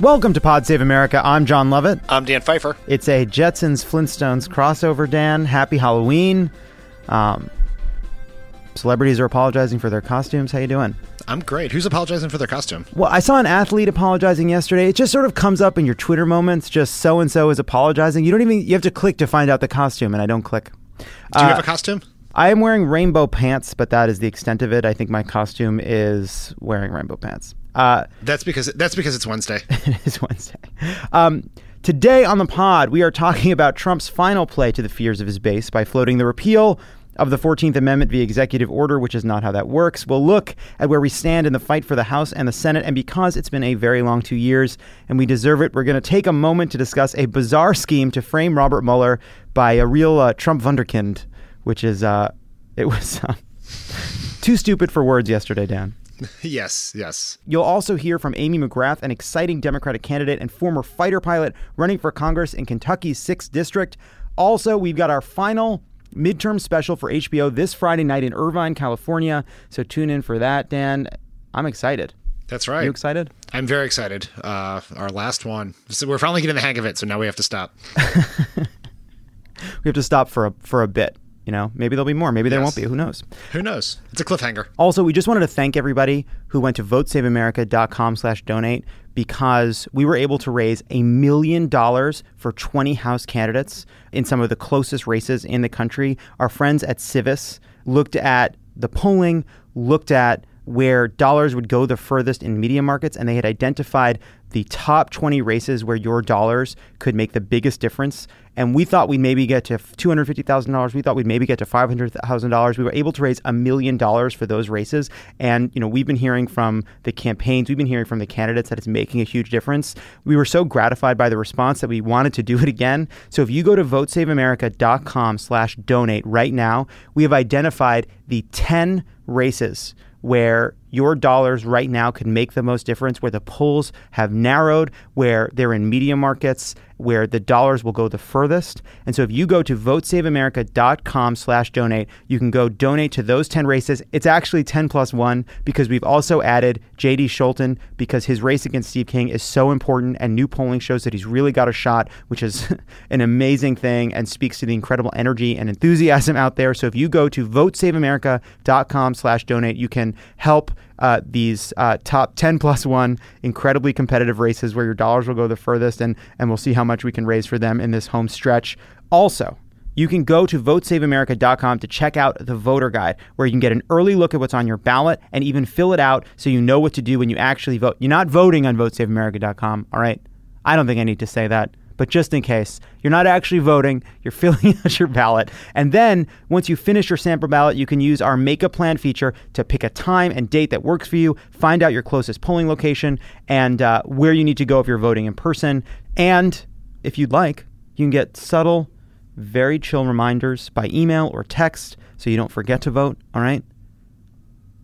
Welcome to Pod Save America. I'm Jon Lovett. I'm Dan Pfeiffer. It's a Jetsons Flintstones crossover, Dan. Happy Halloween. Um, celebrities are apologizing for their costumes. How you doing? I'm great. Who's apologizing for their costume? Well, I saw an athlete apologizing yesterday. It just sort of comes up in your Twitter moments. Just so and so is apologizing. You don't even you have to click to find out the costume, and I don't click. Do you Uh, have a costume? I am wearing rainbow pants, but that is the extent of it. I think my costume is wearing rainbow pants. Uh, That's because that's because it's Wednesday. it is Wednesday. Um, today on the pod, we are talking about Trump's final play to the fears of his base by floating the repeal of the 14th Amendment via executive order, which is not how that works. We'll look at where we stand in the fight for the House and the Senate. And because it's been a very long two years and we deserve it, we're going to take a moment to discuss a bizarre scheme to frame Robert Mueller by a real uh, Trump Wunderkind, which is, uh, it was uh, too stupid for words yesterday, Dan. yes, yes. You'll also hear from Amy McGrath, an exciting Democratic candidate and former fighter pilot running for Congress in Kentucky's 6th District. Also, we've got our final midterm special for HBO this Friday night in Irvine, California. So tune in for that, Dan. I'm excited. That's right. You excited? I'm very excited. Uh, our last one. So we're finally getting the hang of it. So now we have to stop. We have to stop for a for a bit. You know, maybe there'll be more. Maybe there Yes. won't be. Who knows? Who knows? It's a cliffhanger. Also, we just wanted to thank everybody who went to votesaveamerica.com slash donate because we were able to raise a million dollars for 20 House candidates in some of the closest races in the country. Our friends at Civis looked at the polling, looked at where dollars would go the furthest in media markets, and they had identified the top 20 races where your dollars could make the biggest difference. And we thought we'd maybe get to $250,000. We thought we'd maybe get to $500,000. We were able to raise a million dollars for those races. And, you know, we've been hearing from the campaigns, we've been hearing from the candidates that it's making a huge difference. We were so gratified by the response that we wanted to do it again. So if you go to votesaveamerica.com slash donate right now, we have identified the 10 races where your dollars right now could make the most difference, where the polls have narrowed, where they're in media markets, where the dollars will go the furthest. And so if you go to votesaveamerica.com slash donate, you can go donate to those 10 races. It's actually 10 plus one because we've also added J.D. Scholten because his race against Steve King is so important and new polling shows that he's really got a shot, which is an amazing thing and speaks to the incredible energy and enthusiasm out there. So if you go to votesaveamerica.com slash donate, you can help uh, these uh, top 10 plus one incredibly competitive races where your dollars will go the furthest and, and we'll see how much we can raise for them in this home stretch. Also, you can go to votesaveamerica.com to check out the voter guide, where you can get an early look at what's on your ballot and even fill it out so you know what to do when you actually vote. You're not voting on votesaveamerica.com, all right? I don't think I need to say that, but just in case, you're not actually voting, you're filling out your ballot. And then once you finish your sample ballot, you can use our Make a Plan feature to pick a time and date that works for you, find out your closest polling location, and uh, where you need to go if you're voting in person. And if you'd like, you can get subtle, very chill reminders by email or text so you don't forget to vote, all right?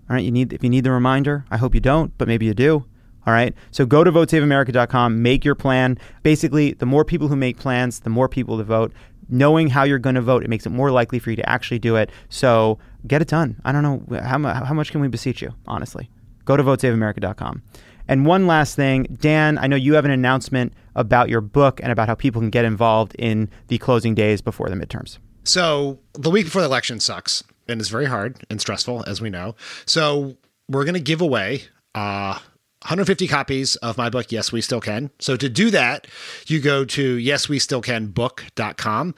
All right, you need if you need the reminder, I hope you don't, but maybe you do. All right. So go to votesaveamerica.com, make your plan. Basically, the more people who make plans, the more people to vote. knowing how you're going to vote, it makes it more likely for you to actually do it. So get it done. I don't know how, how much can we beseech you, honestly. Go to votesaveamerica.com. And one last thing, Dan, I know you have an announcement about your book and about how people can get involved in the closing days before the midterms. So the week before the election sucks and it's very hard and stressful, as we know. So we're going to give away uh, 150 copies of my book, Yes, We Still Can. So to do that, you go to yeswestillcanbook.com.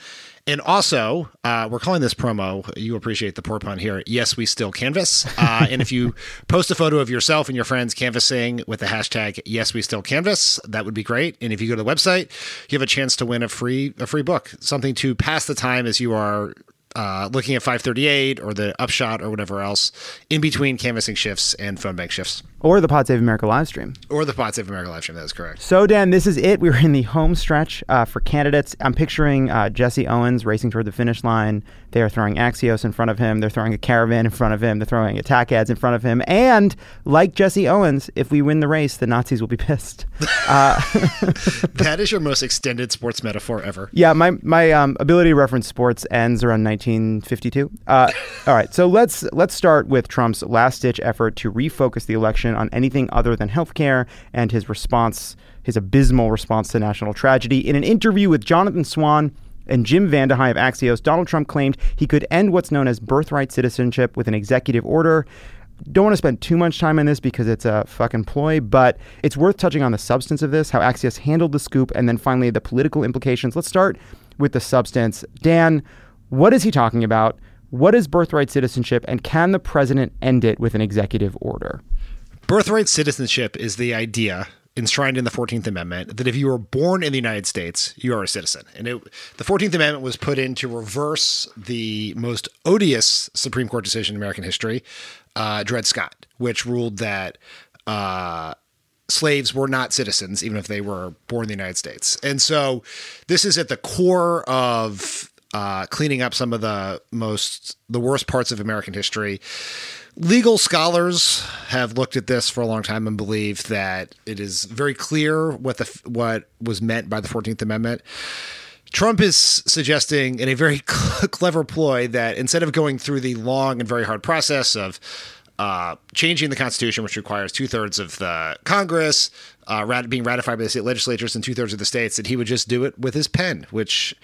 And also, uh, we're calling this promo, you appreciate the poor pun here, Yes, We Still Canvass. Uh, and if you post a photo of yourself and your friends canvassing with the hashtag Yes, We Still Canvass, that would be great. And if you go to the website, you have a chance to win a free a free book, something to pass the time as you are uh, looking at 538 or the upshot or whatever else in between canvassing shifts and phone bank shifts. Or the Pod Save America live stream. Or the Pod Save America live stream. That is correct. So, Dan, this is it. We are in the home stretch uh, for candidates. I'm picturing uh, Jesse Owens racing toward the finish line. They are throwing Axios in front of him. They're throwing a caravan in front of him. They're throwing attack ads in front of him. And like Jesse Owens, if we win the race, the Nazis will be pissed. Uh, that is your most extended sports metaphor ever. Yeah, my my um, ability to reference sports ends around 1952. Uh, all right, so let's let's start with Trump's last ditch effort to refocus the election on anything other than healthcare and his response, his abysmal response to national tragedy. In an interview with Jonathan Swan and Jim VandeHei of Axios, Donald Trump claimed he could end what's known as birthright citizenship with an executive order. Don't want to spend too much time on this because it's a fucking ploy, but it's worth touching on the substance of this, how Axios handled the scoop, and then finally the political implications. Let's start with the substance. Dan, what is he talking about? What is birthright citizenship, and can the president end it with an executive order? Birthright citizenship is the idea enshrined in the 14th Amendment that if you were born in the United States, you are a citizen. And it, the 14th Amendment was put in to reverse the most odious Supreme Court decision in American history uh, Dred Scott, which ruled that uh, slaves were not citizens, even if they were born in the United States. And so this is at the core of uh, cleaning up some of the most, the worst parts of American history. Legal scholars have looked at this for a long time and believe that it is very clear what the what was meant by the 14th Amendment. Trump is suggesting in a very clever ploy that instead of going through the long and very hard process of uh, changing the Constitution, which requires two thirds of the Congress, uh, rat- being ratified by the state legislatures and two thirds of the states, that he would just do it with his pen, which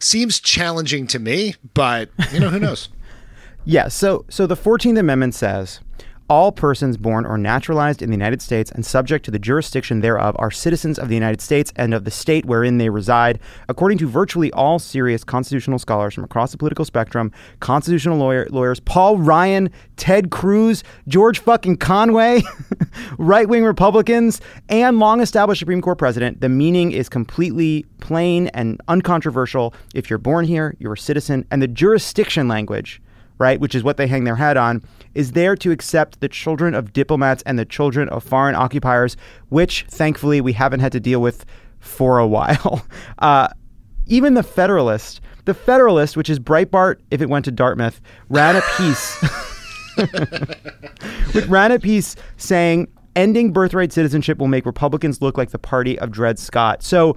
seems challenging to me, but you know, who knows? yeah. So, so the 14th Amendment says all persons born or naturalized in the United States and subject to the jurisdiction thereof are citizens of the United States and of the state wherein they reside. According to virtually all serious constitutional scholars from across the political spectrum, constitutional lawyer, lawyers Paul Ryan, Ted Cruz, George fucking Conway, right wing Republicans, and long established Supreme Court president, the meaning is completely plain and uncontroversial. If you're born here, you're a citizen, and the jurisdiction language right, which is what they hang their hat on, is there to accept the children of diplomats and the children of foreign occupiers, which thankfully we haven't had to deal with for a while. Uh, even the Federalist, the Federalist, which is Breitbart if it went to Dartmouth, ran a piece. which ran a piece saying ending birthright citizenship will make Republicans look like the party of Dred Scott. So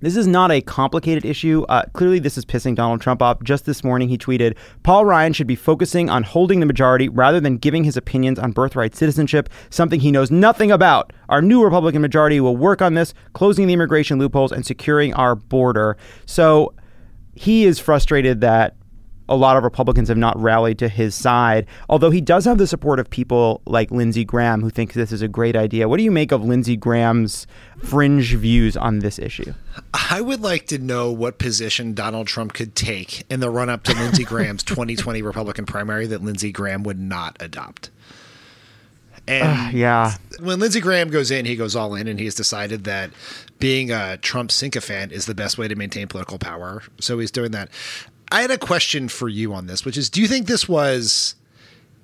this is not a complicated issue. Uh, clearly, this is pissing Donald Trump off. Just this morning, he tweeted Paul Ryan should be focusing on holding the majority rather than giving his opinions on birthright citizenship, something he knows nothing about. Our new Republican majority will work on this, closing the immigration loopholes and securing our border. So he is frustrated that a lot of Republicans have not rallied to his side, although he does have the support of people like Lindsey Graham who think this is a great idea. What do you make of Lindsey Graham's fringe views on this issue? I would like to know what position Donald Trump could take in the run up to Lindsey Graham's 2020 Republican primary that Lindsey Graham would not adopt. And uh, yeah. When Lindsey Graham goes in, he goes all in, and he's decided that being a Trump sycophant is the best way to maintain political power. So he's doing that. I had a question for you on this, which is do you think this was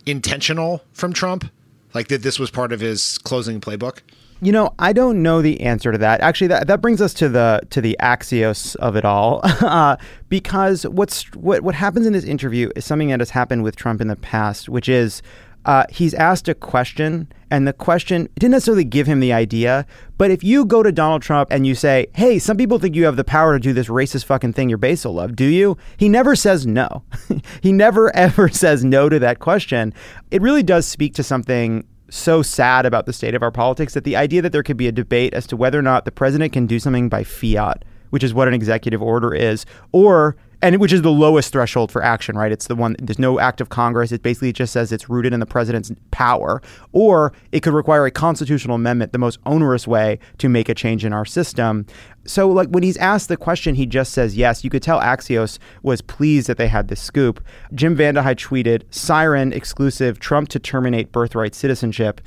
intentional from Trump? Like that this was part of his closing playbook? You know, I don't know the answer to that. Actually, that, that brings us to the to the axios of it all, uh, because what's what what happens in this interview is something that has happened with Trump in the past, which is uh, he's asked a question, and the question didn't necessarily give him the idea. But if you go to Donald Trump and you say, "Hey, some people think you have the power to do this racist fucking thing your base will love," do you? He never says no. he never ever says no to that question. It really does speak to something so sad about the state of our politics that the idea that there could be a debate as to whether or not the president can do something by fiat, which is what an executive order is, or and which is the lowest threshold for action, right? It's the one there's no act of Congress. It basically just says it's rooted in the president's power, or it could require a constitutional amendment, the most onerous way to make a change in our system so like when he's asked the question, he just says yes. You could tell Axios was pleased that they had this scoop. Jim VandeHei tweeted, "Siren exclusive: Trump to terminate birthright citizenship."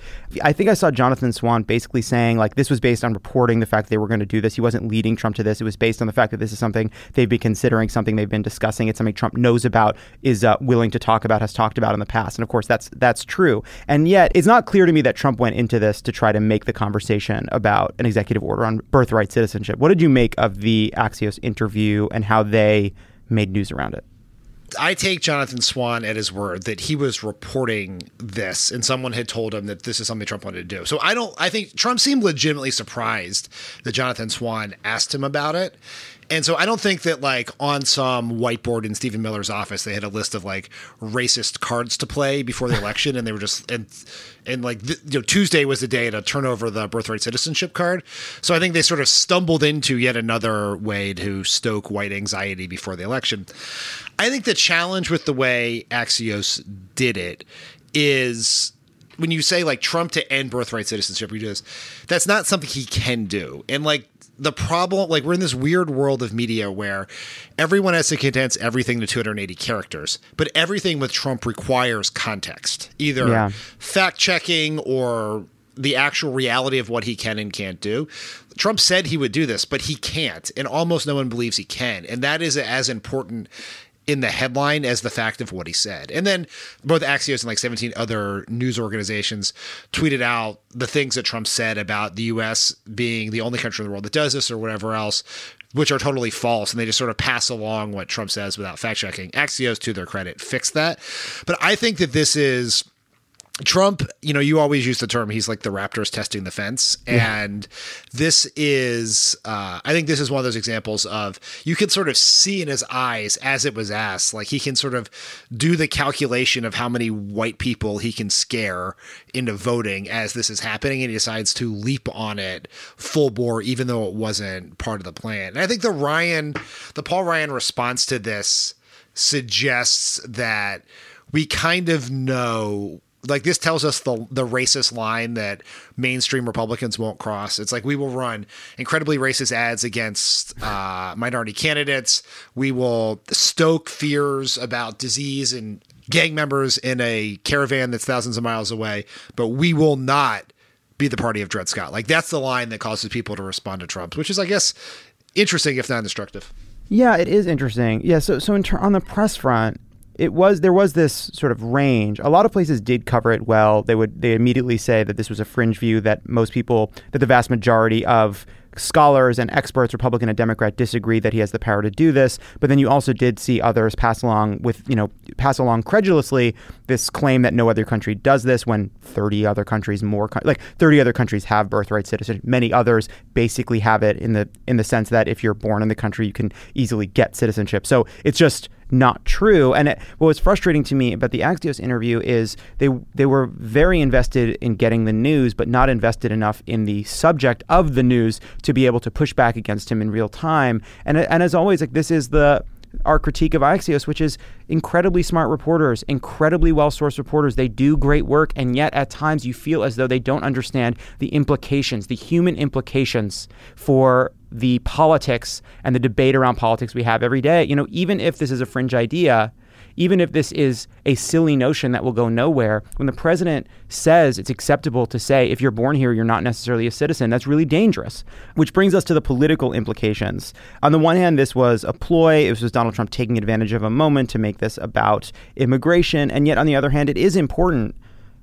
I think I saw Jonathan Swan basically saying like this was based on reporting the fact they were going to do this. He wasn't leading Trump to this. It was based on the fact that this is something they've been considering, something they've been discussing. It's something Trump knows about, is uh, willing to talk about, has talked about in the past. And of course, that's that's true. And yet, it's not clear to me that Trump went into this to try to make the conversation about an executive order on birthright citizenship. What did you make of the Axios interview and how they made news around it? I take Jonathan Swan at his word that he was reporting this and someone had told him that this is something Trump wanted to do. So I don't I think Trump seemed legitimately surprised that Jonathan Swan asked him about it. And so I don't think that like on some whiteboard in Stephen Miller's office they had a list of like racist cards to play before the election, and they were just and and like th- you know Tuesday was the day to turn over the birthright citizenship card. So I think they sort of stumbled into yet another way to stoke white anxiety before the election. I think the challenge with the way Axios did it is when you say like Trump to end birthright citizenship, he does that's not something he can do. And like the problem like we're in this weird world of media where everyone has to condense everything to 280 characters but everything with trump requires context either yeah. fact checking or the actual reality of what he can and can't do trump said he would do this but he can't and almost no one believes he can and that is as important in the headline as the fact of what he said. And then both Axios and like 17 other news organizations tweeted out the things that Trump said about the US being the only country in the world that does this or whatever else, which are totally false. And they just sort of pass along what Trump says without fact checking. Axios, to their credit, fixed that. But I think that this is Trump, you know, you always use the term he's like the Raptors testing the fence. And this is, uh, I think this is one of those examples of you can sort of see in his eyes as it was asked, like he can sort of do the calculation of how many white people he can scare into voting as this is happening. And he decides to leap on it full bore, even though it wasn't part of the plan. And I think the Ryan, the Paul Ryan response to this suggests that we kind of know like this tells us the the racist line that mainstream Republicans won't cross. It's like we will run incredibly racist ads against uh, minority candidates. We will stoke fears about disease and gang members in a caravan that's thousands of miles away, but we will not be the party of Dred Scott. Like that's the line that causes people to respond to Trump, which is, I guess, interesting if not destructive. Yeah, it is interesting. Yeah, so so ter- on the press front, it was there was this sort of range. A lot of places did cover it well. They would they immediately say that this was a fringe view that most people that the vast majority of scholars and experts, Republican and Democrat, disagree that he has the power to do this. But then you also did see others pass along with, you know, pass along credulously this claim that no other country does this when 30 other countries more like 30 other countries have birthright citizenship. Many others basically have it in the in the sense that if you're born in the country, you can easily get citizenship. So it's just not true. And it, what was frustrating to me about the Axios interview is they they were very invested in getting the news, but not invested enough in the subject of the news to be able to push back against him in real time. And and as always, like this is the our critique of Axios, which is incredibly smart reporters, incredibly well sourced reporters. They do great work, and yet at times you feel as though they don't understand the implications, the human implications for the politics and the debate around politics we have every day. You know, even if this is a fringe idea, even if this is a silly notion that will go nowhere, when the president says it's acceptable to say, if you're born here, you're not necessarily a citizen, that's really dangerous. Which brings us to the political implications. On the one hand, this was a ploy. It was Donald Trump taking advantage of a moment to make this about immigration. And yet, on the other hand, it is important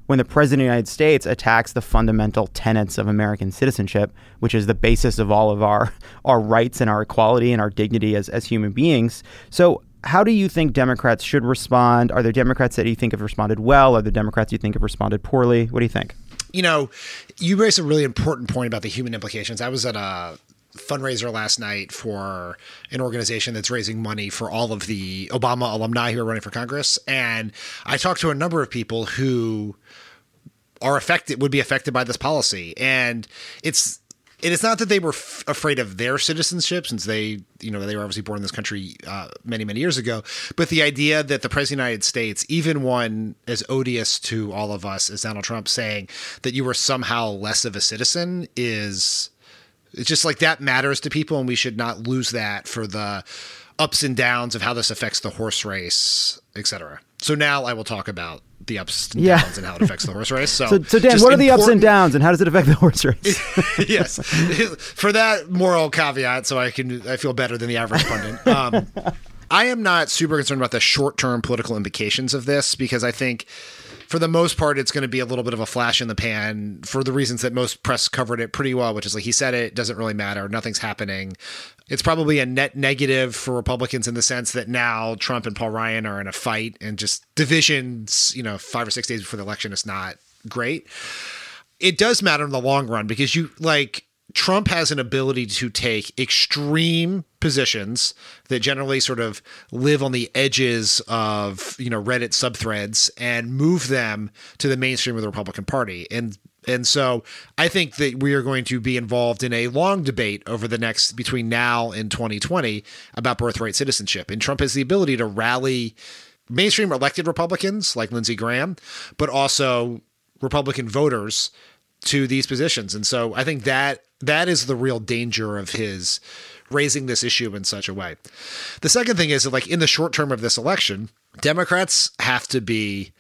when the president of the United States attacks the fundamental tenets of American citizenship, which is the basis of all of our our rights and our equality and our dignity as, as human beings. So how do you think Democrats should respond? Are there Democrats that you think have responded well? Are there Democrats you think have responded poorly? What do you think? You know, you raised a really important point about the human implications. I was at a fundraiser last night for an organization that's raising money for all of the Obama alumni who are running for Congress. And I talked to a number of people who are affected, would be affected by this policy. And it's, it is not that they were f- afraid of their citizenship since they, you know, they were obviously born in this country uh, many, many years ago, but the idea that the president of the United States, even one as odious to all of us as Donald Trump, saying that you were somehow less of a citizen is it's just like that matters to people, and we should not lose that for the ups and downs of how this affects the horse race, etc. So now I will talk about the ups and Yeah. downs and how it affects the horse race. So, So, so Dan, what are the ups and downs, and how does it affect the horse race? yes, for that moral caveat, so I can I feel better than the average pundit. Um, I am not super concerned about the short term political implications of this because I think. For the most part, it's going to be a little bit of a flash in the pan for the reasons that most press covered it pretty well, which is like he said it doesn't really matter, nothing's happening. It's probably a net negative for Republicans in the sense that now Trump and Paul Ryan are in a fight and just divisions, you know, five or six days before the election is not great it does matter in the long run because you like Trump has an ability to take extreme positions that generally sort of live on the edges of, you know, Reddit subthreads and move them to the mainstream of the Republican Party. And and so I think that we are going to be involved in a long debate over the next between now and 2020 about birthright citizenship. And Trump has the ability to rally mainstream elected Republicans like Lindsey Graham, but also Republican voters to these positions. And so I think that that is the real danger of his raising this issue in such a way. The second thing is that like in the short term of this election, Democrats have to be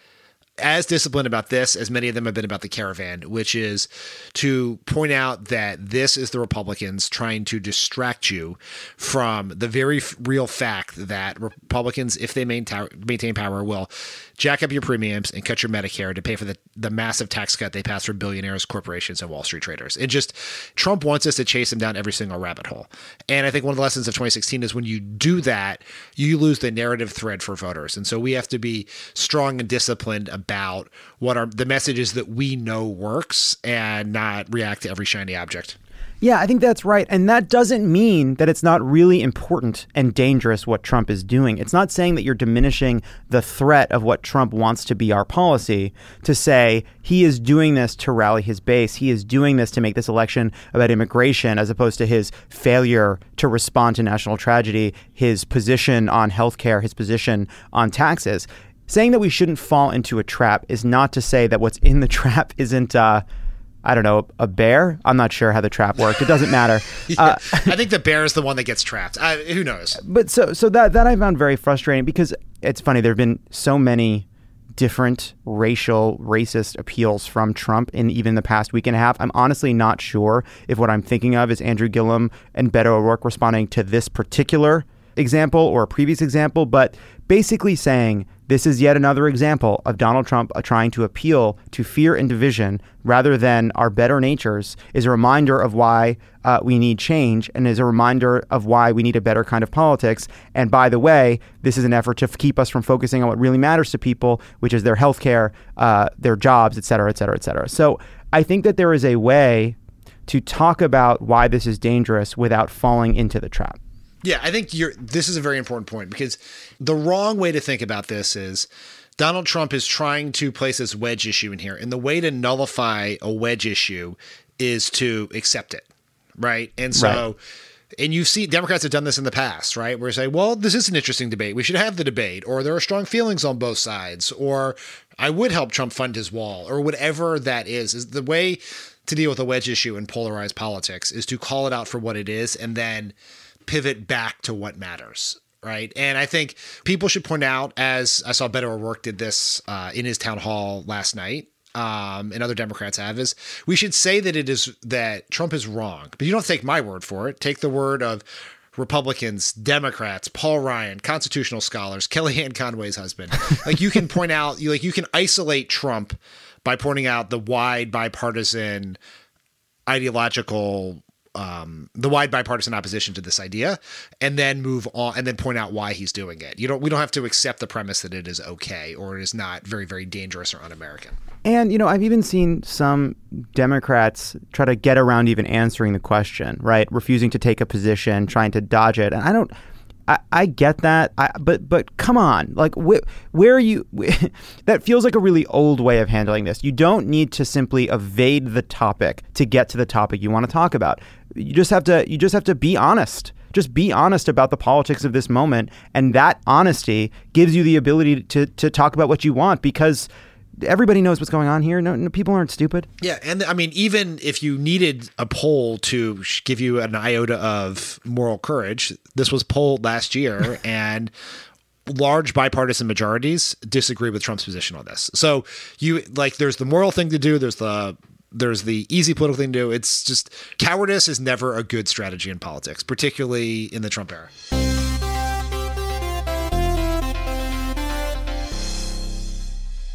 as disciplined about this as many of them have been about the caravan, which is to point out that this is the Republicans trying to distract you from the very real fact that Republicans, if they maintain, maintain power, will jack up your premiums and cut your Medicare to pay for the, the massive tax cut they passed for billionaires, corporations, and Wall Street traders. And just Trump wants us to chase him down every single rabbit hole. And I think one of the lessons of 2016 is when you do that, you lose the narrative thread for voters. And so we have to be strong and disciplined about what are the messages that we know works and not react to every shiny object. Yeah, I think that's right. And that doesn't mean that it's not really important and dangerous what Trump is doing. It's not saying that you're diminishing the threat of what Trump wants to be our policy to say he is doing this to rally his base. He is doing this to make this election about immigration as opposed to his failure to respond to national tragedy, his position on healthcare, his position on taxes. Saying that we shouldn't fall into a trap is not to say that what's in the trap isn't. Uh, I don't know, a bear? I'm not sure how the trap worked. It doesn't matter. Uh, I think the bear is the one that gets trapped. I, who knows? but so so that that I found very frustrating because it's funny. There have been so many different racial, racist appeals from Trump in even the past week and a half. I'm honestly not sure if what I'm thinking of is Andrew Gillum and Beto O'Rourke responding to this particular example or a previous example, but basically saying this is yet another example of Donald Trump uh, trying to appeal to fear and division rather than our better natures is a reminder of why uh, we need change and is a reminder of why we need a better kind of politics. And by the way, this is an effort to f- keep us from focusing on what really matters to people, which is their health care, uh, their jobs, et cetera, et cetera, et cetera. So I think that there is a way to talk about why this is dangerous without falling into the trap. Yeah, I think you're. This is a very important point because the wrong way to think about this is Donald Trump is trying to place this wedge issue in here, and the way to nullify a wedge issue is to accept it, right? And so. Right. And you see, Democrats have done this in the past, right? Where they say, well, this is an interesting debate. We should have the debate, or there are strong feelings on both sides, or I would help Trump fund his wall, or whatever that is. Is the way to deal with a wedge issue in polarized politics is to call it out for what it is and then pivot back to what matters. Right. And I think people should point out, as I saw Beto O'Rourke did this uh, in his town hall last night, um, and other Democrats have, is we should say that it is that Trump is wrong. But you don't take my word for it. Take the word of Republicans, Democrats, Paul Ryan, constitutional scholars, Kellyanne Conway's husband. Like you can point out, you like you can isolate Trump by pointing out the wide bipartisan ideological um, the wide bipartisan opposition to this idea, and then move on, and then point out why he's doing it. You don't. We don't have to accept the premise that it is okay or it is not very, very dangerous or un-American. And, you know, I've even seen some Democrats try to get around even answering the question, right? Refusing to take a position, trying to dodge it. And I don't. I, I get that, I, but but come on, like wh- where are you? that feels like a really old way of handling this. You don't need to simply evade the topic to get to the topic you want to talk about. You just have to you just have to be honest. Just be honest about the politics of this moment, and that honesty gives you the ability to to talk about what you want because everybody knows what's going on here. No, no, people aren't stupid. Yeah, and I mean, even if you needed a poll to give you an iota of moral courage, this was polled last year, and large bipartisan majorities disagree with Trump's position on this. So you like, there's the moral thing to do. There's the there's the easy political thing to do. It's just cowardice is never a good strategy in politics, particularly in the Trump era.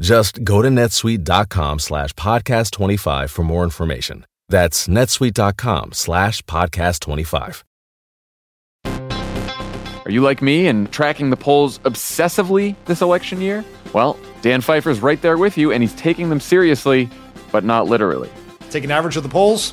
Just go to netsuite.com slash podcast 25 for more information. That's netsuite.com slash podcast 25. Are you like me and tracking the polls obsessively this election year? Well, Dan Pfeiffer's right there with you, and he's taking them seriously, but not literally. Take an average of the polls.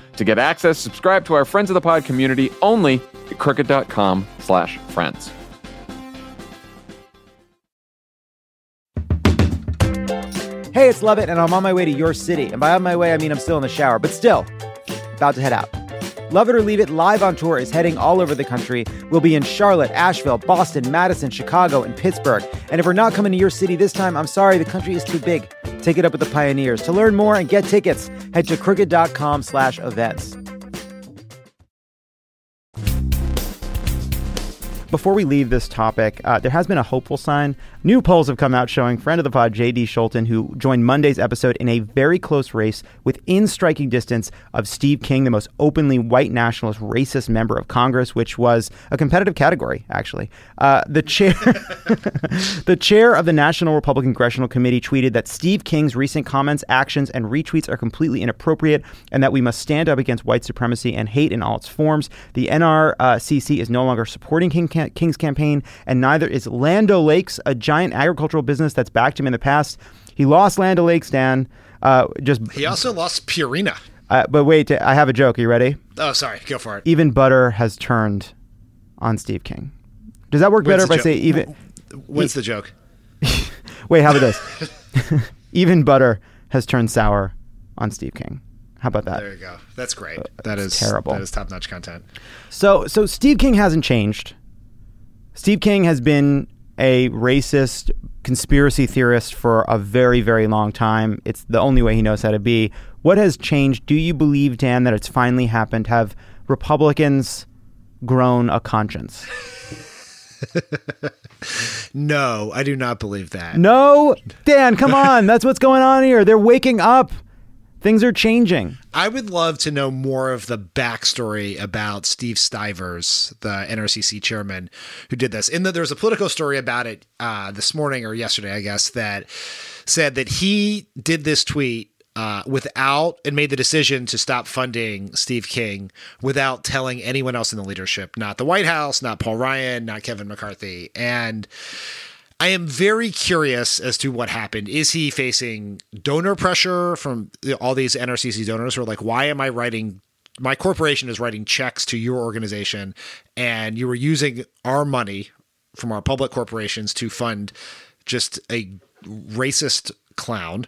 To get access, subscribe to our Friends of the Pod community only at crooked.com slash friends. Hey, it's Lovett, and I'm on my way to your city. And by on my way, I mean I'm still in the shower, but still, about to head out. Love It or Leave It live on tour is heading all over the country. We'll be in Charlotte, Asheville, Boston, Madison, Chicago, and Pittsburgh. And if we're not coming to your city this time, I'm sorry, the country is too big. Take it up with the pioneers. To learn more and get tickets, head to crooked.com slash events. Before we leave this topic, uh, there has been a hopeful sign. New polls have come out showing friend of the pod, J.D. Scholten, who joined Monday's episode in a very close race within striking distance of Steve King, the most openly white nationalist racist member of Congress, which was a competitive category, actually. Uh, the chair, the chair of the National Republican Congressional Committee tweeted that Steve King's recent comments, actions, and retweets are completely inappropriate, and that we must stand up against white supremacy and hate in all its forms. The NRCC is no longer supporting King. King's campaign, and neither is Land O'Lakes, a giant agricultural business that's backed him in the past. He lost Land O'Lakes, Dan. Uh, just he also lost Purina. Uh, but wait, I have a joke. Are you ready? Oh, sorry. Go for it. Even butter has turned on Steve King. Does that work When's better if I say even? What's the joke? Wait, how about this? even butter has turned sour on Steve King. How about that? There you go. That's great. That is terrible. That is top notch content. So, so Steve King hasn't changed. Steve King has been a racist conspiracy theorist for a very, very long time. It's the only way he knows how to be. What has changed? Do you believe, Dan, that it's finally happened? Have Republicans grown a conscience? No, I do not believe that. No, Dan, come on. That's what's going on here. They're waking up. Things are changing. I would love to know more of the backstory about Steve Stivers, the NRCC chairman who did this. In that there was a Politico story about it uh, this morning or yesterday, I guess, that said that he did this tweet uh, without and made the decision to stop funding Steve King without telling anyone else in the leadership, not the White House, not Paul Ryan, not Kevin McCarthy. And I am very curious as to what happened. Is he facing donor pressure from all these NRCC donors who are like, why am I writing? My corporation is writing checks to your organization, and you were using our money from our public corporations to fund just a racist clown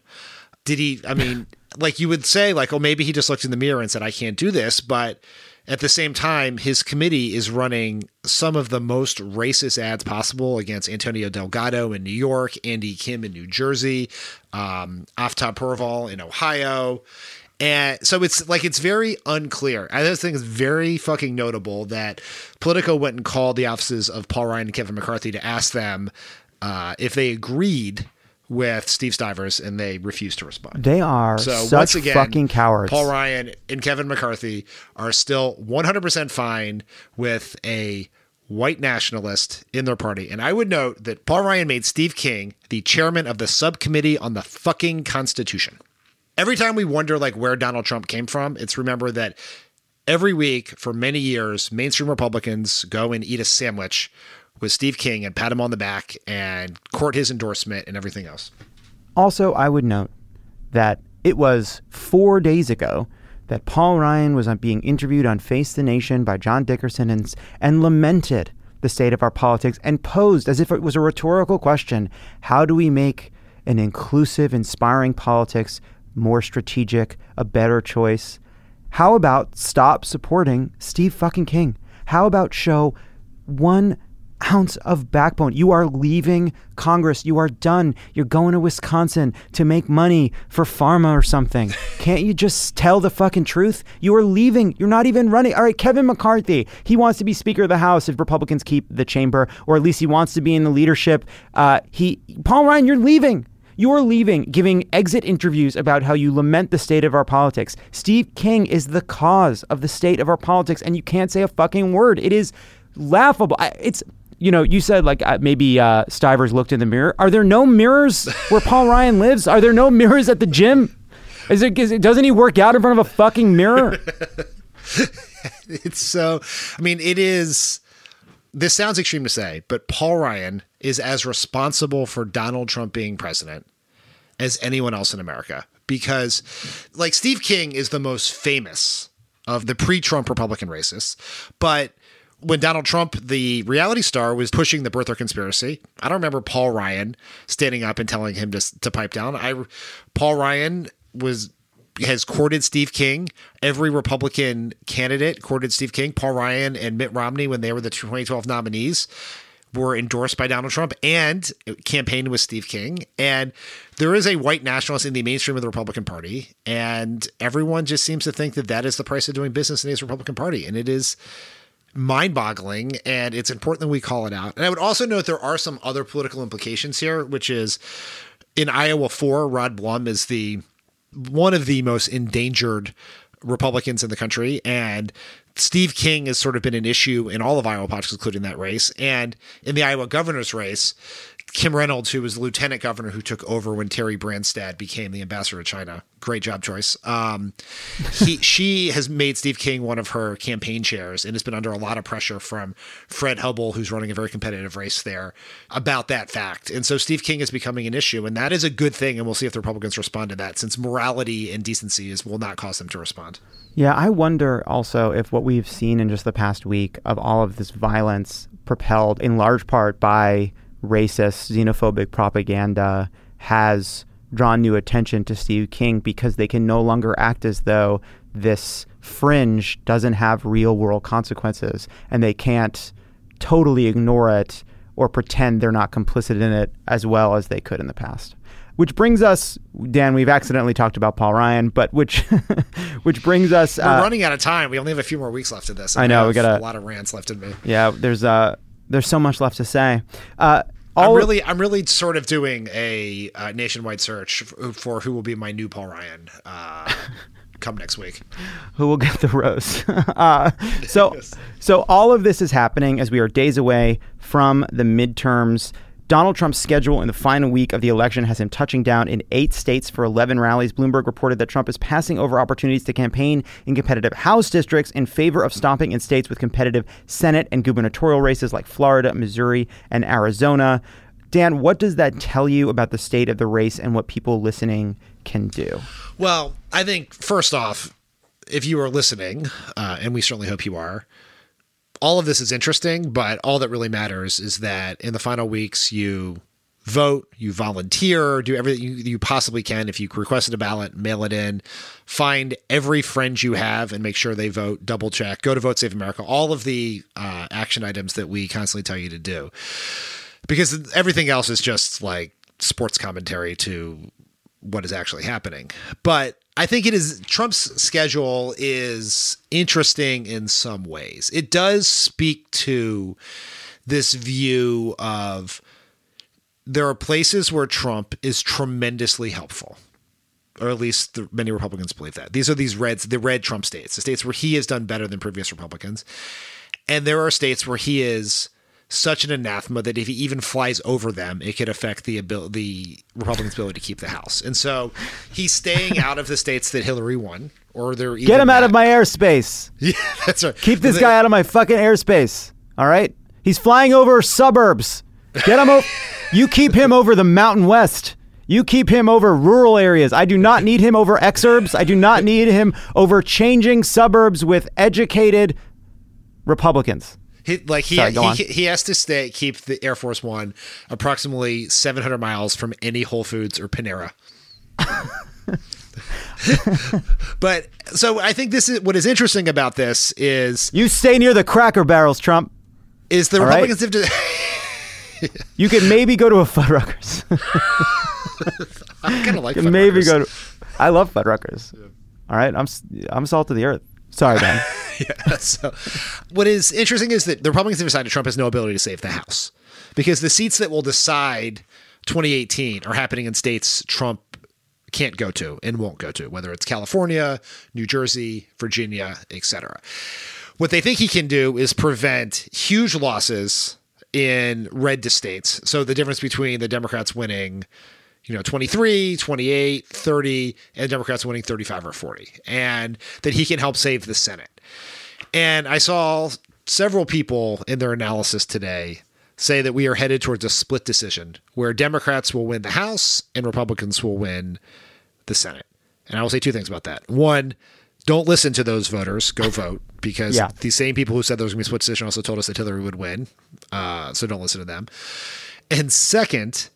did he i mean like you would say like oh maybe he just looked in the mirror and said i can't do this but at the same time his committee is running some of the most racist ads possible against antonio delgado in new york andy kim in new jersey um, aftab pureval in ohio and so it's like it's very unclear. I just think it's very fucking notable that Politico went and called the offices of Paul Ryan and Kevin McCarthy to ask them uh, if they agreed with Steve Stivers, and they refuse to respond. They are so such once again, fucking cowards. Paul Ryan and Kevin McCarthy are still 100% fine with a white nationalist in their party. And I would note that Paul Ryan made Steve King the chairman of the subcommittee on the fucking Constitution. Every time we wonder like where Donald Trump came from, it's remember that every week for many years, mainstream Republicans go and eat a sandwich with Steve King and pat him on the back and court his endorsement and everything else. Also, I would note that it was four days ago that Paul Ryan was being interviewed on Face the Nation by John Dickerson and, and lamented the state of our politics and posed as if it was a rhetorical question how do we make an inclusive, inspiring politics more strategic, a better choice? How about stop supporting Steve fucking King? How about show one ounce of backbone. You are leaving Congress. You are done. You're going to Wisconsin to make money for pharma or something. Can't you just tell the fucking truth? You are leaving. You're not even running. All right, Kevin McCarthy, he wants to be Speaker of the House if Republicans keep the chamber, or at least he wants to be in the leadership. Uh, he, Paul Ryan, you're leaving. You are leaving, giving exit interviews about how you lament the state of our politics. Steve King is the cause of the state of our politics, and you can't say a fucking word. It is laughable. It's you know, you said like uh, maybe uh, Stivers looked in the mirror. Are there no mirrors where Paul Ryan lives? Are there no mirrors at the gym? Is it, is it doesn't he work out in front of a fucking mirror? it's so. I mean, it is. This sounds extreme to say, but Paul Ryan is as responsible for Donald Trump being president as anyone else in America because, like, Steve King is the most famous of the pre-Trump Republican racists, but when Donald Trump, the reality star, was pushing the birther conspiracy, I don't remember Paul Ryan standing up and telling him to to pipe down. I Paul Ryan was has courted Steve King. Every Republican candidate courted Steve King. Paul Ryan and Mitt Romney, when they were the 2012 nominees, were endorsed by Donald Trump and campaigned with Steve King. And there is a white nationalist in the mainstream of the Republican Party, and everyone just seems to think that that is the price of doing business in the Republican Party, and it is mind boggling and it's important that we call it out. And I would also note there are some other political implications here, which is in Iowa 4, Rod Blum is the one of the most endangered Republicans in the country. And Steve King has sort of been an issue in all of Iowa politics, including that race. And in the Iowa governor's race, Kim Reynolds, who was the lieutenant governor who took over when Terry Branstad became the ambassador to China. Great job choice. Um, he, she has made Steve King one of her campaign chairs and has been under a lot of pressure from Fred Hubbell, who's running a very competitive race there, about that fact. And so Steve King is becoming an issue, and that is a good thing. And we'll see if the Republicans respond to that, since morality and decency is will not cause them to respond. Yeah, I wonder also if what we've seen in just the past week of all of this violence propelled in large part by racist, xenophobic propaganda has drawn new attention to Steve King because they can no longer act as though this fringe doesn't have real world consequences and they can't totally ignore it or pretend they're not complicit in it as well as they could in the past. Which brings us, Dan. We've accidentally talked about Paul Ryan, but which, which brings us. We're uh, running out of time. We only have a few more weeks left of this. I know we got a lot of rants left in me. Yeah, there's uh, there's so much left to say. Uh, I'm really, I'm really sort of doing a uh, nationwide search for who will be my new Paul Ryan uh, come next week. Who will get the rose? uh, so, yes. so all of this is happening as we are days away from the midterms. Donald Trump's schedule in the final week of the election has him touching down in eight states for 11 rallies. Bloomberg reported that Trump is passing over opportunities to campaign in competitive House districts in favor of stopping in states with competitive Senate and gubernatorial races like Florida, Missouri, and Arizona. Dan, what does that tell you about the state of the race and what people listening can do? Well, I think first off, if you are listening, uh, and we certainly hope you are, all of this is interesting, but all that really matters is that in the final weeks, you vote, you volunteer, do everything you, you possibly can. If you requested a ballot, mail it in, find every friend you have and make sure they vote, double check, go to Vote Save America, all of the uh, action items that we constantly tell you to do. Because everything else is just like sports commentary to what is actually happening. But I think it is Trump's schedule is interesting in some ways. It does speak to this view of there are places where Trump is tremendously helpful. Or at least the, many Republicans believe that. These are these reds, the red Trump states, the states where he has done better than previous Republicans. And there are states where he is such an anathema that if he even flies over them, it could affect the ability, the Republicans' ability to keep the House. And so he's staying out of the states that Hillary won, or they're get him out of my airspace. Yeah, that's right. Keep this guy out of my fucking airspace. All right, he's flying over suburbs. Get him over. you keep him over the Mountain West. You keep him over rural areas. I do not need him over exurbs. I do not need him over changing suburbs with educated Republicans. He, like he, Sorry, he, he has to stay keep the Air Force One approximately 700 miles from any Whole Foods or Panera. but so I think this is what is interesting about this is you stay near the Cracker Barrels, Trump. Is the All Republicans right? have to? you could maybe go to a Fuddruckers. I kind of like. Fuddruckers. Maybe go to. I love Fuddruckers. Yeah. All right, I'm I'm salt of the earth. Sorry, Ben. yeah. So, what is interesting is that the Republicans have decided Trump has no ability to save the House because the seats that will decide 2018 are happening in states Trump can't go to and won't go to, whether it's California, New Jersey, Virginia, etc. What they think he can do is prevent huge losses in red states. So the difference between the Democrats winning you know 23 28 30 and democrats winning 35 or 40 and that he can help save the senate and i saw several people in their analysis today say that we are headed towards a split decision where democrats will win the house and republicans will win the senate and i will say two things about that one don't listen to those voters. Go vote because yeah. the same people who said there was going to be a split decision also told us that Hillary would win. Uh, so don't listen to them. And second,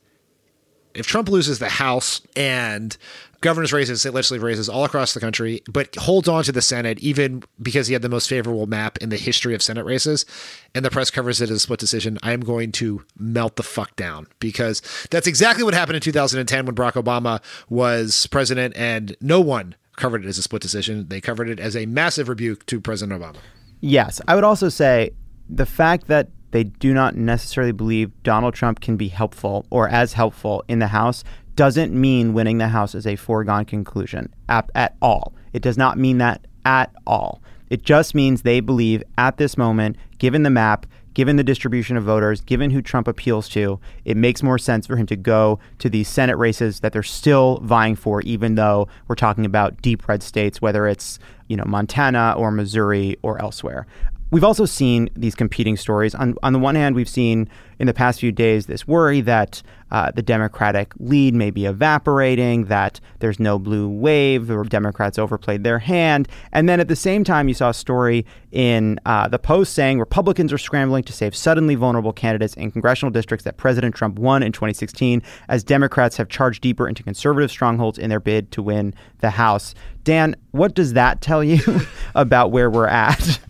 if Trump loses the House and governor's races, legislative races all across the country, but holds on to the Senate, even because he had the most favorable map in the history of Senate races, and the press covers it as a split decision, I am going to melt the fuck down because that's exactly what happened in 2010 when Barack Obama was president, and no one covered it as a split decision. They covered it as a massive rebuke to President Obama. Yes. I would also say the fact that they do not necessarily believe Donald Trump can be helpful or as helpful in the House doesn't mean winning the House is a foregone conclusion at, at all. It does not mean that at all. It just means they believe at this moment, given the map, given the distribution of voters, given who Trump appeals to, it makes more sense for him to go to these Senate races that they're still vying for, even though we're talking about deep red states, whether it's you know Montana or Missouri or elsewhere. We've also seen these competing stories. On, on the one hand, we've seen in the past few days this worry that uh, the Democratic lead may be evaporating, that there's no blue wave, the Democrats overplayed their hand. And then at the same time, you saw a story in uh, the Post saying Republicans are scrambling to save suddenly vulnerable candidates in congressional districts that President Trump won in 2016 as Democrats have charged deeper into conservative strongholds in their bid to win the House. Dan, what does that tell you about where we're at?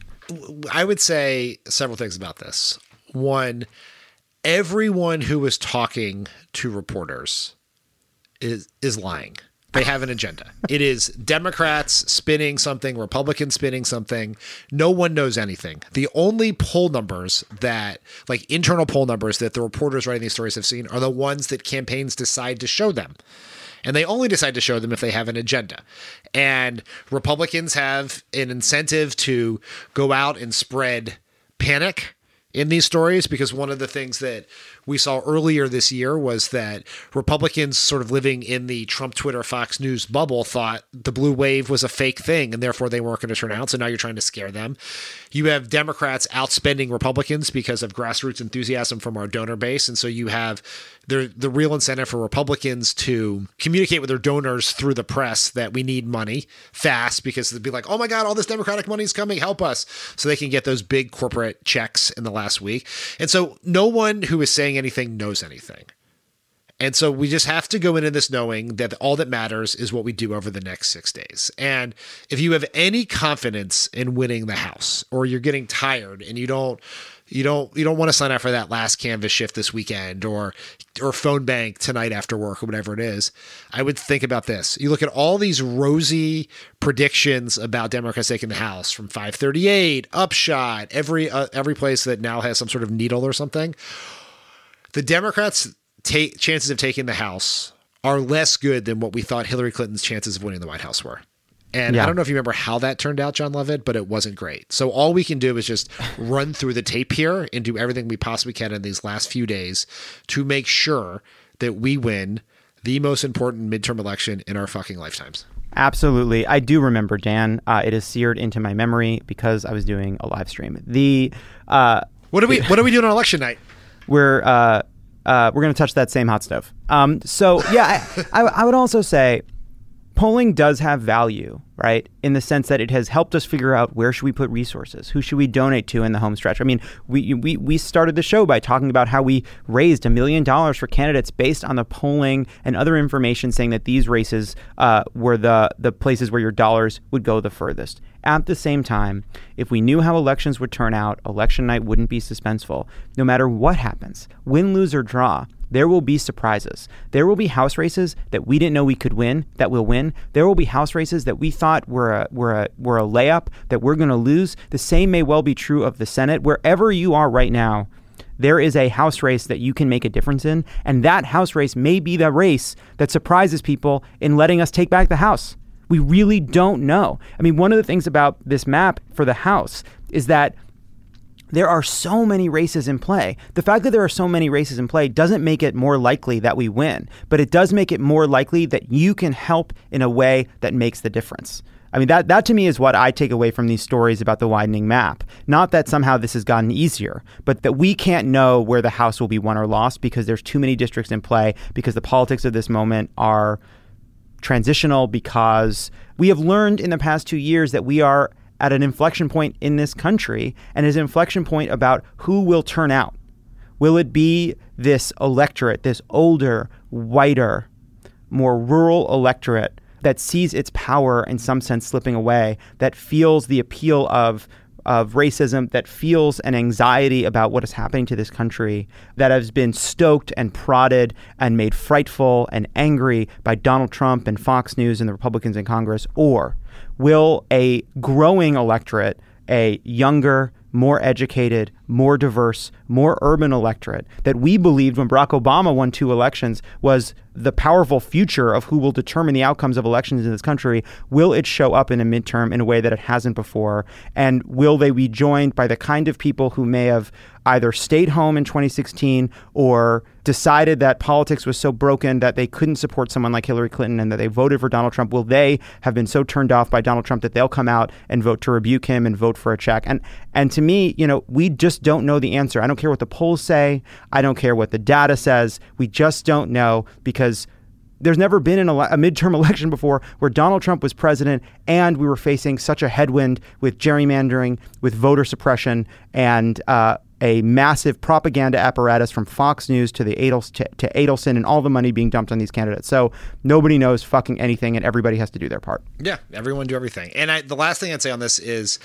I would say several things about this. One, everyone who is talking to reporters is is lying. They have an agenda. It is Democrats spinning something, Republicans spinning something. No one knows anything. The only poll numbers that, like internal poll numbers that the reporters writing these stories have seen, are the ones that campaigns decide to show them. And they only decide to show them if they have an agenda. And Republicans have an incentive to go out and spread panic in these stories because one of the things that we saw earlier this year was that Republicans, sort of living in the Trump, Twitter, Fox News bubble, thought the blue wave was a fake thing and therefore they weren't going to turn out. So now you're trying to scare them. You have Democrats outspending Republicans because of grassroots enthusiasm from our donor base. And so you have the, the real incentive for Republicans to communicate with their donors through the press that we need money fast because they'd be like, oh my God, all this Democratic money is coming, help us. So they can get those big corporate checks in the last week. And so no one who is saying anything knows anything. And so we just have to go into this knowing that all that matters is what we do over the next six days. And if you have any confidence in winning the House, or you're getting tired and you don't you don't you don't want to sign up for that last canvas shift this weekend or or phone bank tonight after work or whatever it is i would think about this you look at all these rosy predictions about democrats taking the house from 538 upshot every uh, every place that now has some sort of needle or something the democrats take chances of taking the house are less good than what we thought hillary clinton's chances of winning the white house were and yeah. I don't know if you remember how that turned out, Jon Lovett, but it wasn't great. So all we can do is just run through the tape here and do everything we possibly can in these last few days to make sure that we win the most important midterm election in our fucking lifetimes. Absolutely. I do remember, Dan. Uh, it is seared into my memory because I was doing a live stream. The uh, What are we what are we doing on election night? We're uh, uh we're going to touch that same hot stove. Um, so yeah, I, I, I would also say polling does have value, right? In the sense that it has helped us figure out where should we put resources, who should we donate to in the home stretch. I mean, we we we started the show by talking about how we raised a million dollars for candidates based on the polling and other information saying that these races uh, were the the places where your dollars would go the furthest. At the same time, if we knew how elections would turn out, election night wouldn't be suspenseful. No matter what happens, win, lose, or draw, there will be surprises. There will be house races that we didn't know we could win that we'll win. There will be house races that we thought were a, were a, were a layup that we're going to lose. The same may well be true of the Senate. Wherever you are right now, there is a house race that you can make a difference in. And that house race may be the race that surprises people in letting us take back the house. We really don't know. I mean, one of the things about this map for the house is that there are so many races in play. The fact that there are so many races in play doesn't make it more likely that we win, but it does make it more likely that you can help in a way that makes the difference. I mean, that, that to me is what I take away from these stories about the widening map. Not that somehow this has gotten easier, but that we can't know where the House will be won or lost because there's too many districts in play, because the politics of this moment are transitional, because we have learned in the past two years that we are at an inflection point in this country and is an inflection point about who will turn out. Will it be this electorate, this older, whiter, more rural electorate that sees its power in some sense slipping away, that feels the appeal of of racism that feels an anxiety about what is happening to this country, that has been stoked and prodded and made frightful and angry by Donald Trump and Fox News and the Republicans in Congress? Or will a growing electorate, a younger, more educated, more diverse, more urban electorate that we believed when Barack Obama won two elections was the powerful future of who will determine the outcomes of elections in this country, will it show up in a midterm in a way that it hasn't before? And will they be joined by the kind of people who may have either stayed home in 2016 or decided that politics was so broken that they couldn't support someone like Hillary Clinton and that they voted for Donald Trump? Will they have been so turned off by Donald Trump that they'll come out and vote to rebuke him and vote for a check? And and to me, you know, we just don't know the answer. I don't care what the polls say. I don't care what the data says. We just don't know because there's never been an ele- a midterm election before where Donald Trump was president and we were facing such a headwind with gerrymandering, with voter suppression, and uh, a massive propaganda apparatus from Fox News to the Adels- to, to Adelson and all the money being dumped on these candidates. So nobody knows fucking anything, and everybody has to do their part. Yeah, everyone do everything. And I, the last thing I'd say on this is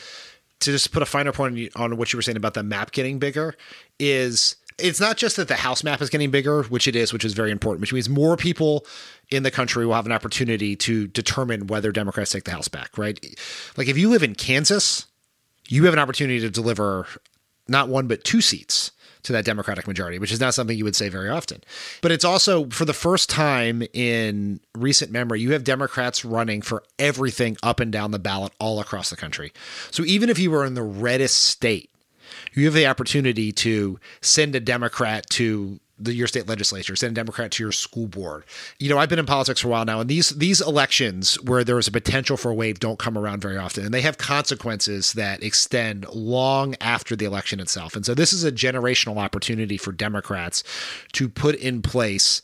to just put a finer point on what you were saying about the map getting bigger. Is it's not just that the house map is getting bigger, which it is, which is very important, which means more people in the country will have an opportunity to determine whether Democrats take the House back, right? Like if you live in Kansas, you have an opportunity to deliver not one but two seats to that Democratic majority, which is not something you would say very often. But it's also for the first time in recent memory, you have Democrats running for everything up and down the ballot all across the country. So even if you were in the reddest state, you have the opportunity to send a Democrat to the your state legislature, send a Democrat to your school board. You know, I've been in politics for a while now, and these these elections where there is a potential for a wave don't come around very often, and they have consequences that extend long after the election itself. And so this is a generational opportunity for Democrats to put in place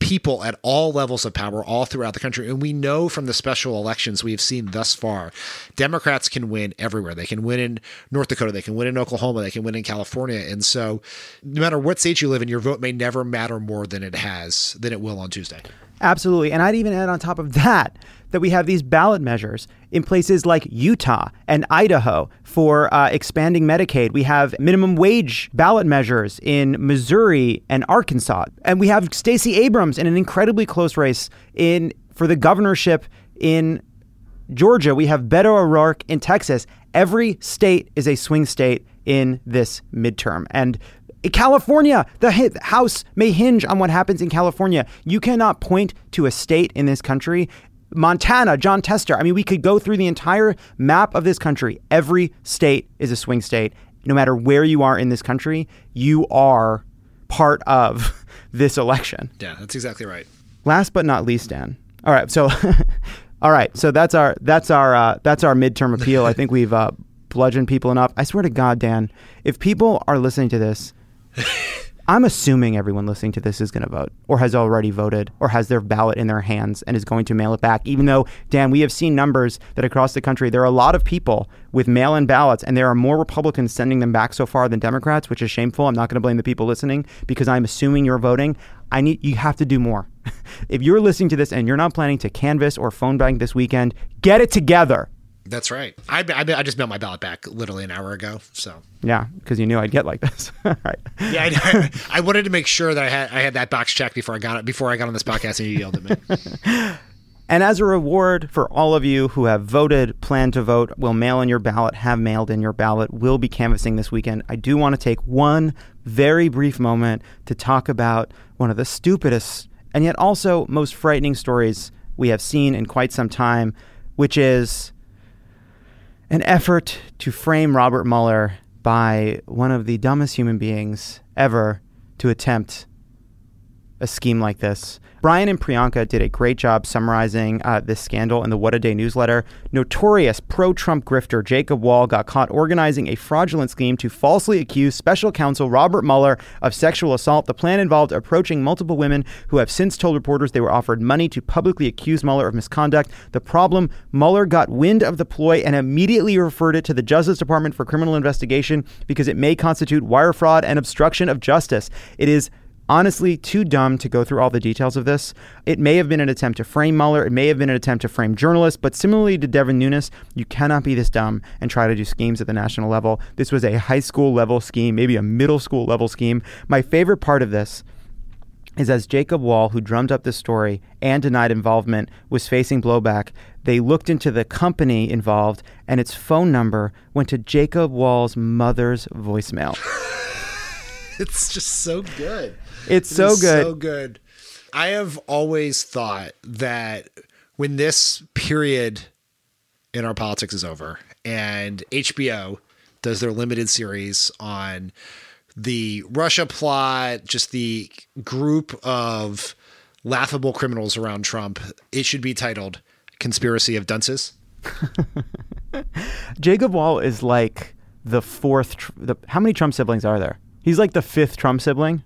people at all levels of power all throughout the country. And we know from the special elections we have seen thus far, Democrats can win everywhere. They can win in North Dakota, they can win in Oklahoma, they can win in California. And so no matter what state you live in, your vote may never matter more than it has, than it will on Tuesday. Absolutely. And I'd even add on top of that that we have these ballot measures in places like Utah and Idaho for uh, expanding Medicaid. We have minimum wage ballot measures in Missouri and Arkansas. And we have Stacey Abrams in an incredibly close race in for the governorship in Georgia. We have Beto O'Rourke in Texas. Every state is a swing state in this midterm. And California, the House may hinge on what happens in California. You cannot point to a state in this country. Montana, Jon Tester. I mean, we could go through the entire map of this country. Every state is a swing state. No matter where you are in this country, you are part of this election. Yeah, that's exactly right. Last but not least, Dan. All right, so, all right, so that's our that's our uh, that's our midterm appeal. I think we've uh, bludgeoned people enough. I swear to God, Dan, if people are listening to this I'm assuming everyone listening to this is going to vote or has already voted or has their ballot in their hands and is going to mail it back. Even though, Dan, we have seen numbers that across the country, there are a lot of people with mail in ballots and there are more Republicans sending them back so far than Democrats, which is shameful. I'm not going to blame the people listening because I'm assuming you're voting. I need you have to do more. if you're listening to this and you're not planning to canvass or phone bank this weekend, get it together. That's right. I, I, I, just mailed my ballot back literally an hour ago. So yeah, because you knew I'd get like this. right. Yeah, I, I, wanted to make sure that I had I had that box checked before I got it before I got on this podcast and you yelled at me. and as a reward for all of you who have voted, plan to vote, will mail in your ballot, have mailed in your ballot, will be canvassing this weekend. I do want to take one very brief moment to talk about one of the stupidest and yet also most frightening stories we have seen in quite some time, which is an effort to frame Robert Mueller by one of the dumbest human beings ever to attempt a scheme like this. Brian and Priyanka did a great job summarizing uh, this scandal in the What a Day newsletter. Notorious pro Trump grifter Jacob Wohl got caught organizing a fraudulent scheme to falsely accuse special counsel Robert Mueller of sexual assault. The plan involved approaching multiple women who have since told reporters they were offered money to publicly accuse Mueller of misconduct. The problem Mueller got wind of the ploy and immediately referred it to the Justice Department for criminal investigation because it may constitute wire fraud and obstruction of justice. It is honestly too dumb to go through all the details of this. It may have been an attempt to frame Mueller. It may have been an attempt to frame journalists. But similarly to Devin Nunes, you cannot be this dumb and try to do schemes at the national level. This was a high school level scheme, maybe a middle school level scheme. My favorite part of this is as Jacob Wohl, who drummed up this story and denied involvement, was facing blowback, they looked into the company involved and its phone number went to Jacob Wohl's mother's voicemail. it's just so good. It's so good. So good. I have always thought that when this period in our politics is over and HBO does their limited series on the Russia plot, just the group of laughable criminals around Trump, it should be titled Conspiracy of Dunces. Jacob Wohl is like the fourth. Tr- the, how many Trump siblings are there? He's like the fifth Trump sibling.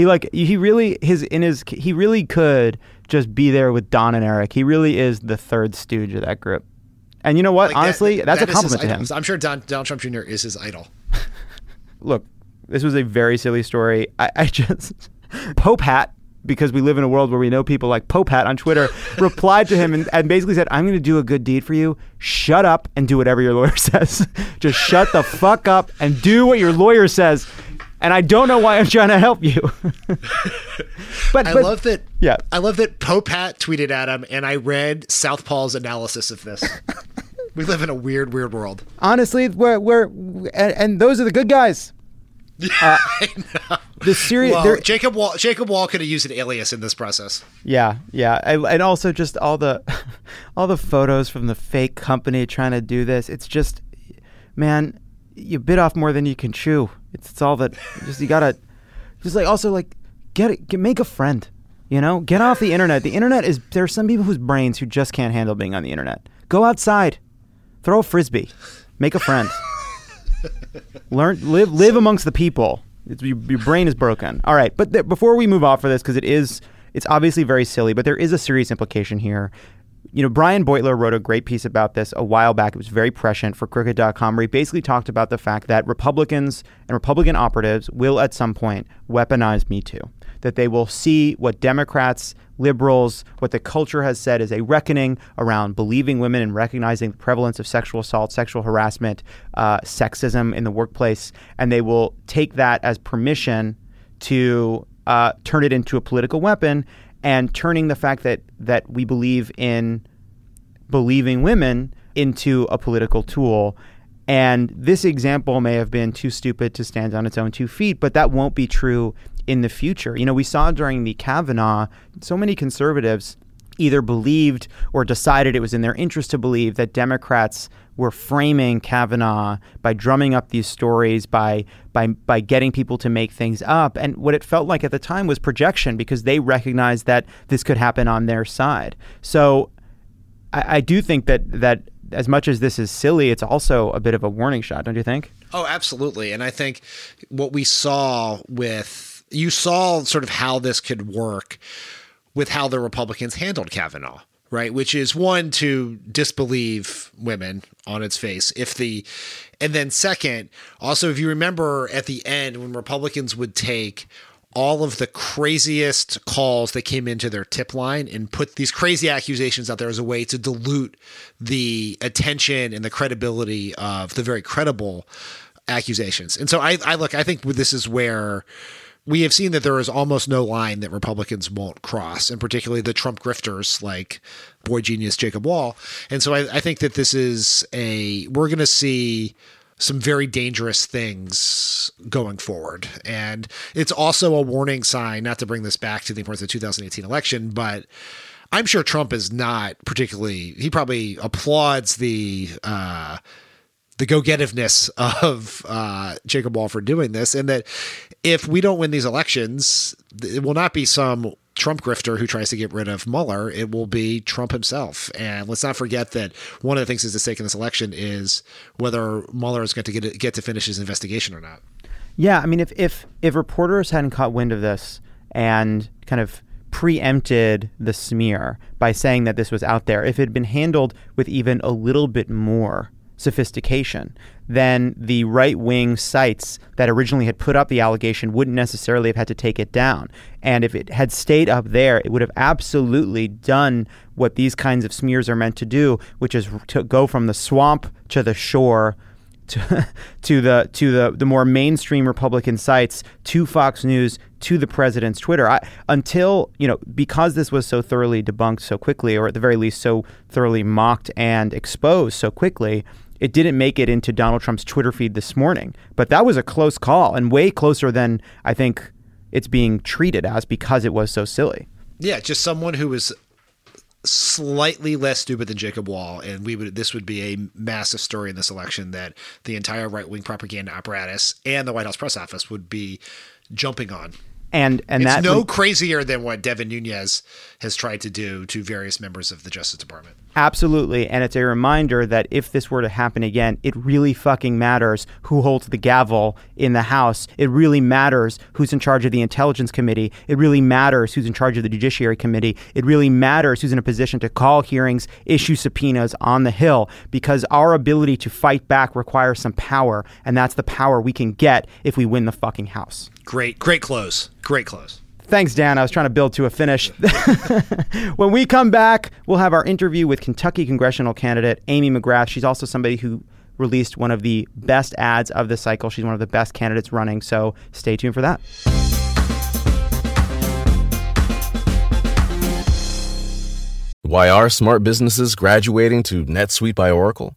He like he really his in his he really could just be there with Don and Eric. He really is the third stooge of that group. And you know what? Like Honestly, that, that's that a compliment to him. I'm sure Don, Donald Trump Jr. is his idol. Look, this was a very silly story. I, I just Popehat because we live in a world where we know people like Popehat on Twitter, replied to him and, and basically said, I'm going to do a good deed for you. Shut up and do whatever your lawyer says. Just shut the fuck up and do what your lawyer says and I don't know why I'm trying to help you. but I but, love that. Yeah, I love that Popehat tweeted at him, and I read Southpaw's analysis of this. we live in a weird, weird world. Honestly, we're we're and, and those are the good guys. Yeah, Uh, the series, well, Jacob Wohl, Jacob Wohl could have used an alias in this process. Yeah, yeah, and also just all the, all the photos from the fake company trying to do this. It's just, man, you bit off more than you can chew. It's, it's all that just you gotta just like also like get, get make a friend. You know, get off the internet. The internet is there are some people whose brains who just can't handle being on the internet. Go outside, throw a frisbee, make a friend. Learn live live amongst the people. It's, your, your brain is broken. All right, but th- before we move off for this, because it is it's obviously very silly, but there is a serious implication here. You know, Brian Beutler wrote a great piece about this a while back. It was very prescient for Crooked.com, where he basically talked about the fact that Republicans and Republican operatives will at some point weaponize Me Too. That they will see what Democrats, liberals, what the culture has said is a reckoning around believing women and recognizing the prevalence of sexual assault, sexual harassment, uh, sexism in the workplace, and they will take that as permission to uh, turn it into a political weapon and turning the fact that that we believe in believing women into a political tool. And this example may have been too stupid to stand on its own two feet, but that won't be true in the future. You know, we saw during the Kavanaugh, so many conservatives either believed or decided it was in their interest to believe that Democrats were framing Kavanaugh by drumming up these stories, by by by getting people to make things up. And what it felt like at the time was projection because they recognized that this could happen on their side. So I, I do think that that as much as this is silly, it's also a bit of a warning shot, don't you think? Oh, absolutely. And I think what we saw with you saw sort of how this could work with how the Republicans handled Kavanaugh right? Which is one to disbelieve women on its face. If the, and then second, also, if you remember at the end when Republicans would take all of the craziest calls that came into their tip line and put these crazy accusations out there as a way to dilute the attention and the credibility of the very credible accusations. And so I, I look, I think this is where we have seen that there is almost no line that Republicans won't cross, and particularly the Trump grifters like boy genius Jacob Wohl. And so I, I think that this is a we're going to see some very dangerous things going forward. And it's also a warning sign, not to bring this back to the importance of the 2018 election, but I'm sure Trump is not particularly, he probably applauds the, uh, the go-getiveness of uh, Jacob Wohl for doing this, and that if we don't win these elections, it will not be some Trump grifter who tries to get rid of Mueller. It will be Trump himself. And let's not forget that one of the things that's at stake in this election is whether Mueller is going to get get to finish his investigation or not. Yeah, I mean, if if if reporters hadn't caught wind of this and kind of preempted the smear by saying that this was out there, if it had been handled with even a little bit more sophistication, then the right wing sites that originally had put up the allegation wouldn't necessarily have had to take it down. And if it had stayed up there, it would have absolutely done what these kinds of smears are meant to do, which is to go from the swamp to the shore. To, the to the the more mainstream Republican sites, to Fox News, to the president's Twitter. I, until you know, because this was so thoroughly debunked so quickly, or at the very least so thoroughly mocked and exposed so quickly, it didn't make it into Donald Trump's Twitter feed this morning. But that was a close call and way closer than I think it's being treated as because it was so silly. Yeah, just someone who was slightly less stupid than Jacob Wohl, and we would this would be a massive story in this election that the entire right wing propaganda apparatus and the White House press office would be jumping on. And and it's that no would, crazier than what Devin Nunes has tried to do to various members of the Justice Department. Absolutely. And it's a reminder that if this were to happen again, it really fucking matters who holds the gavel in the House. It really matters who's in charge of the Intelligence Committee. It really matters who's in charge of the Judiciary Committee. It really matters who's in a position to call hearings, issue subpoenas on the Hill, because our ability to fight back requires some power. And that's the power we can get if we win the fucking House. Great, great close. Great close. Thanks, Dan. I was trying to build to a finish. when we come back, we'll have our interview with Kentucky congressional candidate Amy McGrath. She's also somebody who released one of the best ads of the cycle. She's one of the best candidates running, so stay tuned for that. Why are smart businesses graduating to NetSuite by Oracle?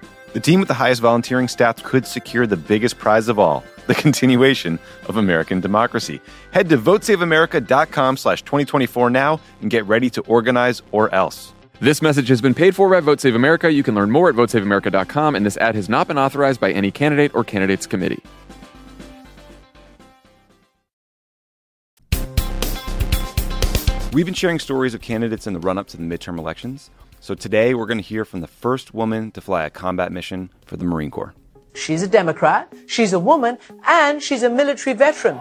The team with the highest volunteering stats could secure the biggest prize of all, the continuation of American democracy. Head to votesaveamerica.com slash 2024 now and get ready to organize or else. This message has been paid for by Vote Save America. You can learn more at votesaveamerica.com, and this ad has not been authorized by any candidate or candidates committee. We've been sharing stories of candidates in the run up to the midterm elections. So today we're going to hear from the first woman to fly a combat mission for the Marine Corps. She's a Democrat, she's a woman, and she's a military veteran.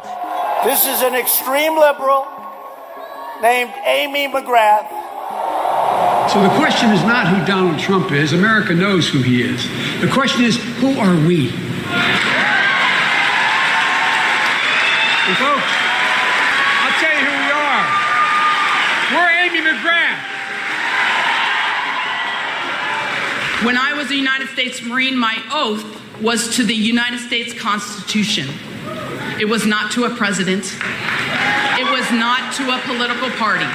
This is an extreme liberal named Amy McGrath. So the question is not who Donald Trump is. America knows who he is. The question is, who are we? And folks, I'll tell you who we are. We're Amy McGrath. When I was a United States Marine, my oath was to the United States Constitution. It was not to a president. It was not to a political party.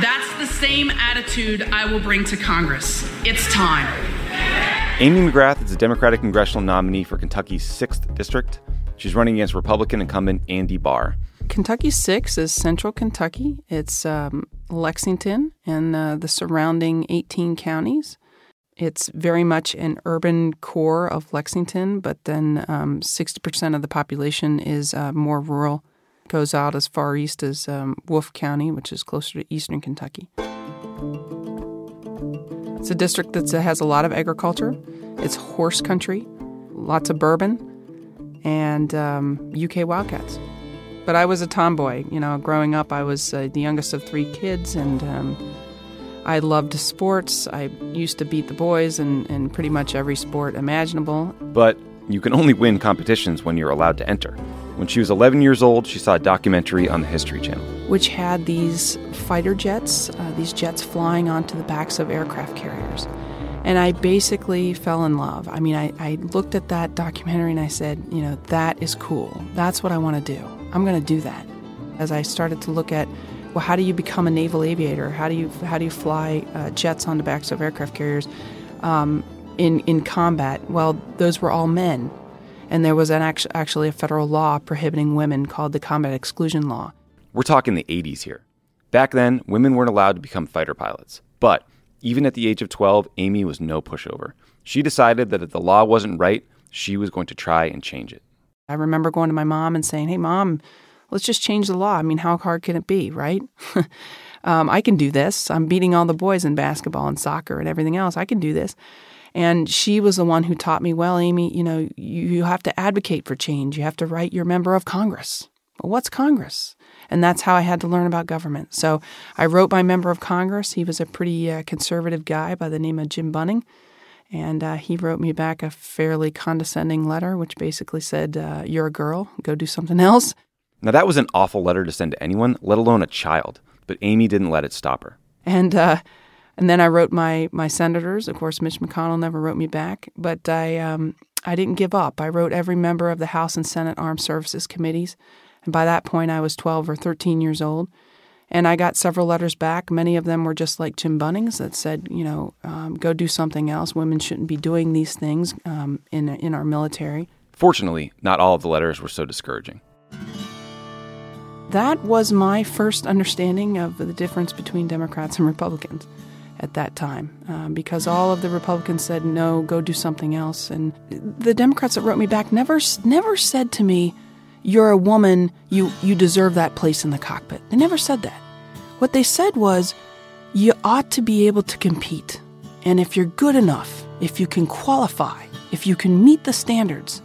That's the same attitude I will bring to Congress. It's time. Amy McGrath is a Democratic congressional nominee for Kentucky's 6th District. She's running against Republican incumbent Andy Barr. Kentucky 6 is central Kentucky. It's um, Lexington and uh, the surrounding 18 counties. It's very much an urban core of Lexington, but then um, 60% of the population is uh, more rural. Goes out as far east as um, Wolfe County, which is closer to eastern Kentucky. It's a district that has a lot of agriculture. It's horse country, lots of bourbon, and um, UK Wildcats. But I was a tomboy. You know, growing up, I was uh, the youngest of three kids, and um, I loved sports. I used to beat the boys in, in pretty much every sport imaginable. But you can only win competitions when you're allowed to enter. When she was 11 years old, she saw a documentary on the History Channel. Which had these fighter jets, uh, these jets flying onto the backs of aircraft carriers. And I basically fell in love. I mean, I, I looked at that documentary and I said, you know, that is cool. That's what I want to do. I'm going to do that. As I started to look at, well, how do you become a naval aviator? How do you how do you fly uh, jets on the backs of aircraft carriers um, in in combat? Well, those were all men, and there was an act- actually a federal law prohibiting women called the Combat Exclusion Law. We're talking the 80s here. Back then, women weren't allowed to become fighter pilots. But even at the age of 12, Amy was no pushover. She decided that if the law wasn't right, she was going to try and change it. I remember going to my mom and saying, "Hey, mom, let's just change the law. I mean, how hard can it be, right? um, I can do this. I'm beating all the boys in basketball and soccer and everything else. I can do this." And she was the one who taught me, well, Amy, you know, you, you have to advocate for change. You have to write your member of Congress. Well, what's Congress? And that's how I had to learn about government. So I wrote my member of Congress. He was a pretty uh, conservative guy by the name of Jim Bunning. And uh, he wrote me back a fairly condescending letter, which basically said, uh, You're a girl, go do something else. Now, that was an awful letter to send to anyone, let alone a child, but Amy didn't let it stop her. And, uh, and then I wrote my, my senators. Of course, Mitch McConnell never wrote me back, but I, um, I didn't give up. I wrote every member of the House and Senate Armed Services Committees. And by that point, I was 12 or 13 years old. And I got several letters back. Many of them were just like Jim Bunnings that said, you know, um, go do something else. Women shouldn't be doing these things um, in, in our military. Fortunately, not all of the letters were so discouraging. That was my first understanding of the difference between Democrats and Republicans at that time um, because all of the Republicans said, no, go do something else. And the Democrats that wrote me back never, never said to me, you're a woman, you, you deserve that place in the cockpit. They never said that. What they said was, you ought to be able to compete. And if you're good enough, if you can qualify, if you can meet the standards,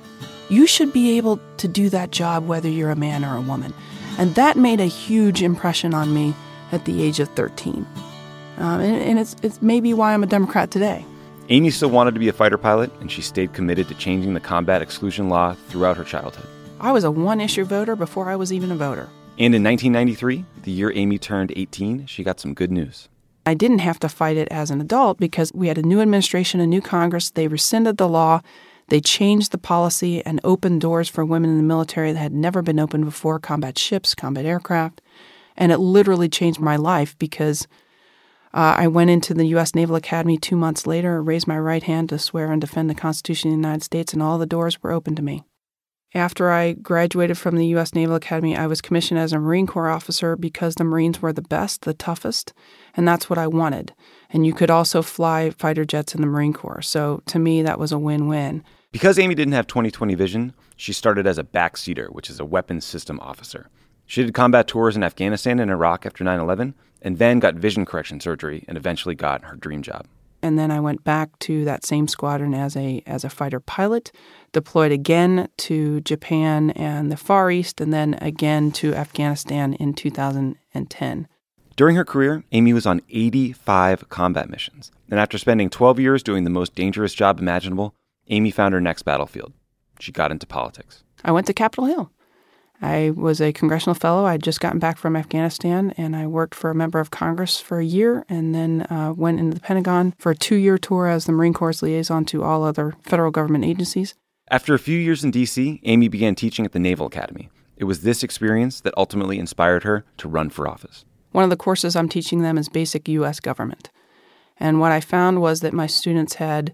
you should be able to do that job whether you're a man or a woman. And that made a huge impression on me at the age of 13. Um, and, and it's, it's maybe why I'm a Democrat today. Amy still wanted to be a fighter pilot, and she stayed committed to changing the combat exclusion law throughout her childhood. I was a one issue voter before I was even a voter. And in 1993, the year Amy turned 18, she got some good news. I didn't have to fight it as an adult because we had a new administration, a new Congress. They rescinded the law. They changed the policy and opened doors for women in the military that had never been opened before combat ships, combat aircraft. And it literally changed my life because uh, I went into the U.S. Naval Academy two months later, raised my right hand to swear and defend the Constitution of the United States, and all the doors were open to me. After I graduated from the U.S. Naval Academy, I was commissioned as a Marine Corps officer because the Marines were the best, the toughest, and that's what I wanted. And you could also fly fighter jets in the Marine Corps. So to me, that was a win win. Because Amy didn't have 2020 vision, she started as a backseater, which is a weapons system officer. She did combat tours in Afghanistan and Iraq after 9 11, and then got vision correction surgery and eventually got her dream job. And then I went back to that same squadron as a as a fighter pilot, deployed again to Japan and the Far East, and then again to Afghanistan in 2010. During her career, Amy was on 85 combat missions. And after spending 12 years doing the most dangerous job imaginable, Amy found her next battlefield. She got into politics. I went to Capitol Hill. I was a congressional fellow. I'd just gotten back from Afghanistan, and I worked for a member of Congress for a year, and then uh, went into the Pentagon for a two-year tour as the Marine Corps liaison to all other federal government agencies. After a few years in D.C., Amy began teaching at the Naval Academy. It was this experience that ultimately inspired her to run for office. One of the courses I'm teaching them is basic U.S. government. And what I found was that my students had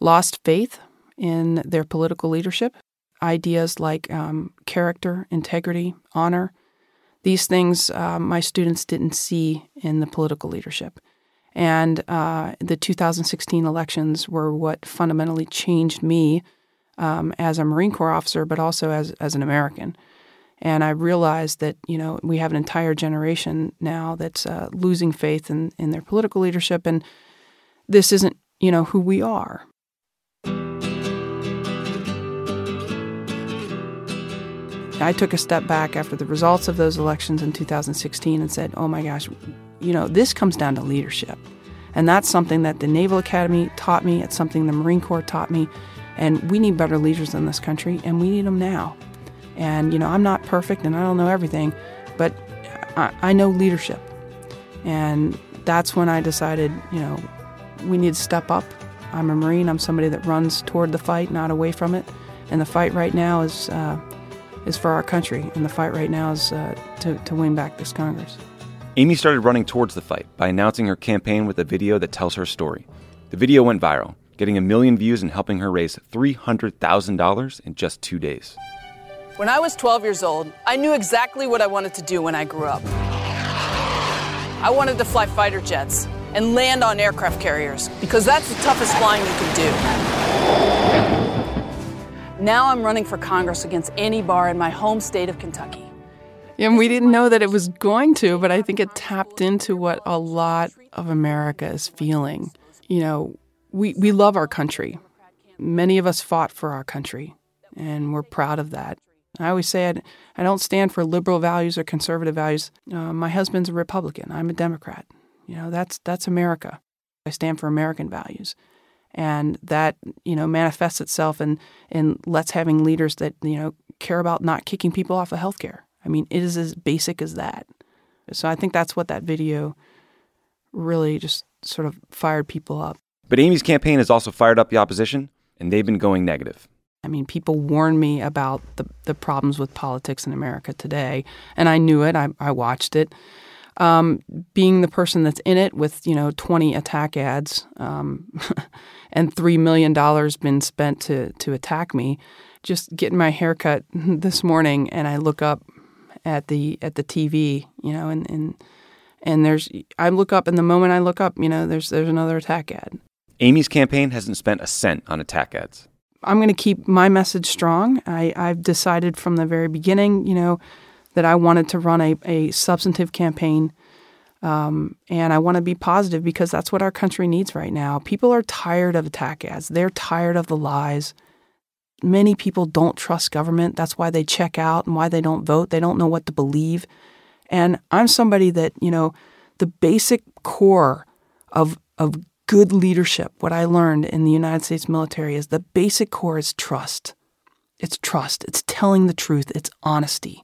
lost faith in their political leadership ideas like um, character, integrity, honor. These things uh, my students didn't see in the political leadership. And uh, the 2016 elections were what fundamentally changed me um, as a Marine Corps officer, but also as, as an American. And I realized that, you know, we have an entire generation now that's uh, losing faith in, in their political leadership. And this isn't, you know, who we are. I took a step back after the results of those elections in 2016 and said, oh my gosh, you know, this comes down to leadership. And that's something that the Naval Academy taught me, it's something the Marine Corps taught me. And we need better leaders in this country, and we need them now. And, you know, I'm not perfect and I don't know everything, but I, I know leadership. And that's when I decided, you know, we need to step up. I'm a Marine, I'm somebody that runs toward the fight, not away from it. And the fight right now is. Uh, is for our country, and the fight right now is uh, to, to win back this Congress. Amy started running towards the fight by announcing her campaign with a video that tells her story. The video went viral, getting a million views and helping her raise $300,000 in just two days. When I was 12 years old, I knew exactly what I wanted to do when I grew up. I wanted to fly fighter jets and land on aircraft carriers because that's the toughest flying you can do. Now I'm running for Congress against Andy Barr in my home state of Kentucky. And we didn't know that it was going to, but I think it tapped into what a lot of America is feeling. You know, we, we love our country. Many of us fought for our country, and we're proud of that. I always say I, I don't stand for liberal values or conservative values. Uh, my husband's a Republican. I'm a Democrat. You know, that's that's America. I stand for American values. And that you know manifests itself in in let's having leaders that you know care about not kicking people off of healthcare. I mean, it is as basic as that. So I think that's what that video really just sort of fired people up. But Amy's campaign has also fired up the opposition, and they've been going negative. I mean, people warned me about the, the problems with politics in America today, and I knew it. I, I watched it. Um, being the person that's in it with, you know, 20 attack ads um, and $3 million been spent to, to attack me, just getting my hair cut this morning and I look up at the at the TV, you know, and, and and there's I look up and the moment I look up, you know, there's there's another attack ad. Amy's campaign hasn't spent a cent on attack ads. I'm going to keep my message strong. I, I've decided from the very beginning, you know, that I wanted to run a, a substantive campaign. Um, and I want to be positive because that's what our country needs right now. People are tired of attack ads. They're tired of the lies. Many people don't trust government. That's why they check out and why they don't vote. They don't know what to believe. And I'm somebody that, you know, the basic core of, of good leadership, what I learned in the United States military is the basic core is trust. It's trust. It's telling the truth. It's honesty.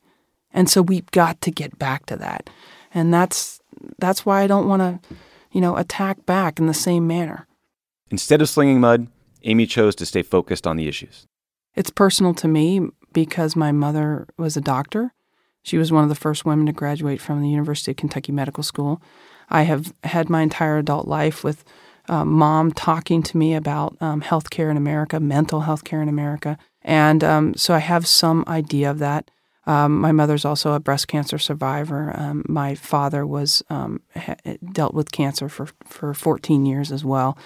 And so we've got to get back to that. And that's that's why I don't want to, you know, attack back in the same manner. Instead of slinging mud, Amy chose to stay focused on the issues. It's personal to me because my mother was a doctor. She was one of the first women to graduate from the University of Kentucky Medical School. I have had my entire adult life with uh, mom talking to me about um, healthcare in America, mental health care in America. And um, so I have some idea of that. Um, my mother's also a breast cancer survivor. Um, my father was um, ha- dealt with cancer for, for 14 years as well.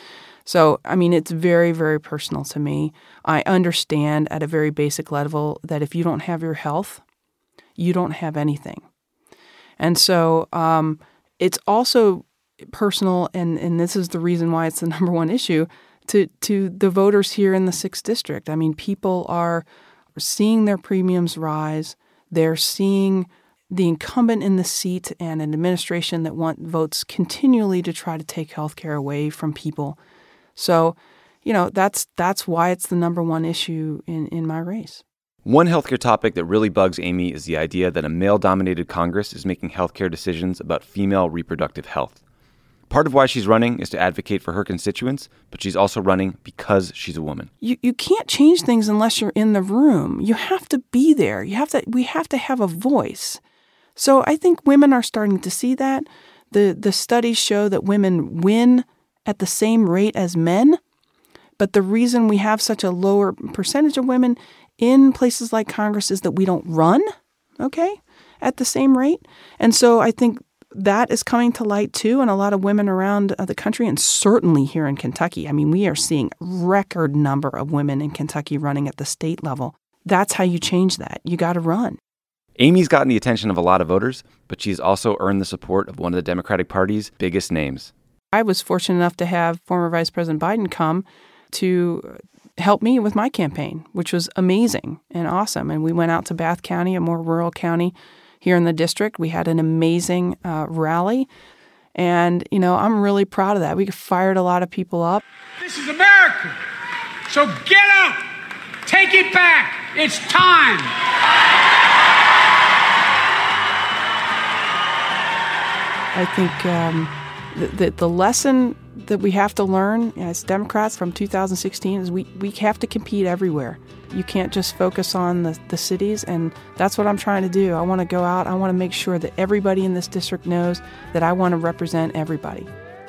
So, I mean, it's very, very personal to me. I understand at a very basic level that if you don't have your health, you don't have anything. And so um, it's also personal, and, and this is the reason why it's the number one issue to, to the voters here in the 6th District. I mean, people are seeing their premiums rise, they're seeing the incumbent in the seat and an administration that want votes continually to try to take health care away from people. So, you know, that's that's why it's the number one issue in, in my race. One healthcare topic that really bugs Amy is the idea that a male dominated Congress is making healthcare decisions about female reproductive health. Part of why she's running is to advocate for her constituents, but she's also running because she's a woman. You, you can't change things unless you're in the room. You have to be there. You have to we have to have a voice. So I think women are starting to see that. The the studies show that women win at the same rate as men. But the reason we have such a lower percentage of women in places like Congress is that we don't run, okay, at the same rate. And so I think that is coming to light too, and a lot of women around uh, the country, and certainly here in Kentucky. I mean, we are seeing record number of women in Kentucky running at the state level. That's how you change that. You got to run. Amy's gotten the attention of a lot of voters, but she's also earned the support of one of the Democratic Party's biggest names. I was fortunate enough to have former Vice President Biden come to help me with my campaign, which was amazing and awesome. And we went out to Bath County, a more rural county here in the district. We had an amazing uh, rally. And, you know, I'm really proud of that. We fired a lot of people up. This is America. So get up. Take it back. It's time. I think um, the, the lesson that we have to learn as Democrats from 2016 is we, we have to compete everywhere. You can't just focus on the, the cities, and that's what I'm trying to do. I want to go out, I want to make sure that everybody in this district knows that I want to represent everybody,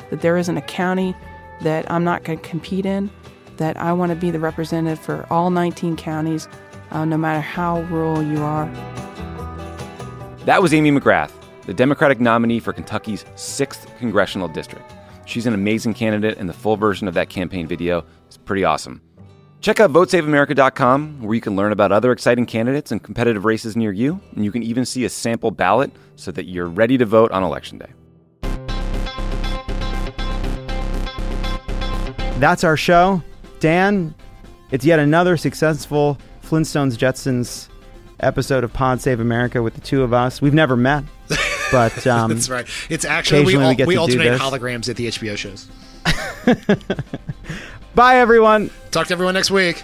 that there isn't a county that I'm not going to compete in, that I want to be the representative for all 19 counties, uh, no matter how rural you are. That was Amy McGrath, the Democratic nominee for Kentucky's 6th congressional district. She's an amazing candidate, and the full version of that campaign video is pretty awesome. Check out votesaveamerica.com, where you can learn about other exciting candidates and competitive races near you, and you can even see a sample ballot so that you're ready to vote on Election Day. That's our show. Dan, it's yet another successful Flintstones Jetsons episode of Pod Save America with the two of us. We've never met, but um, That's right. It's actually we, we get we alternate holograms at the HBO shows. Bye, everyone. Talk to everyone next week.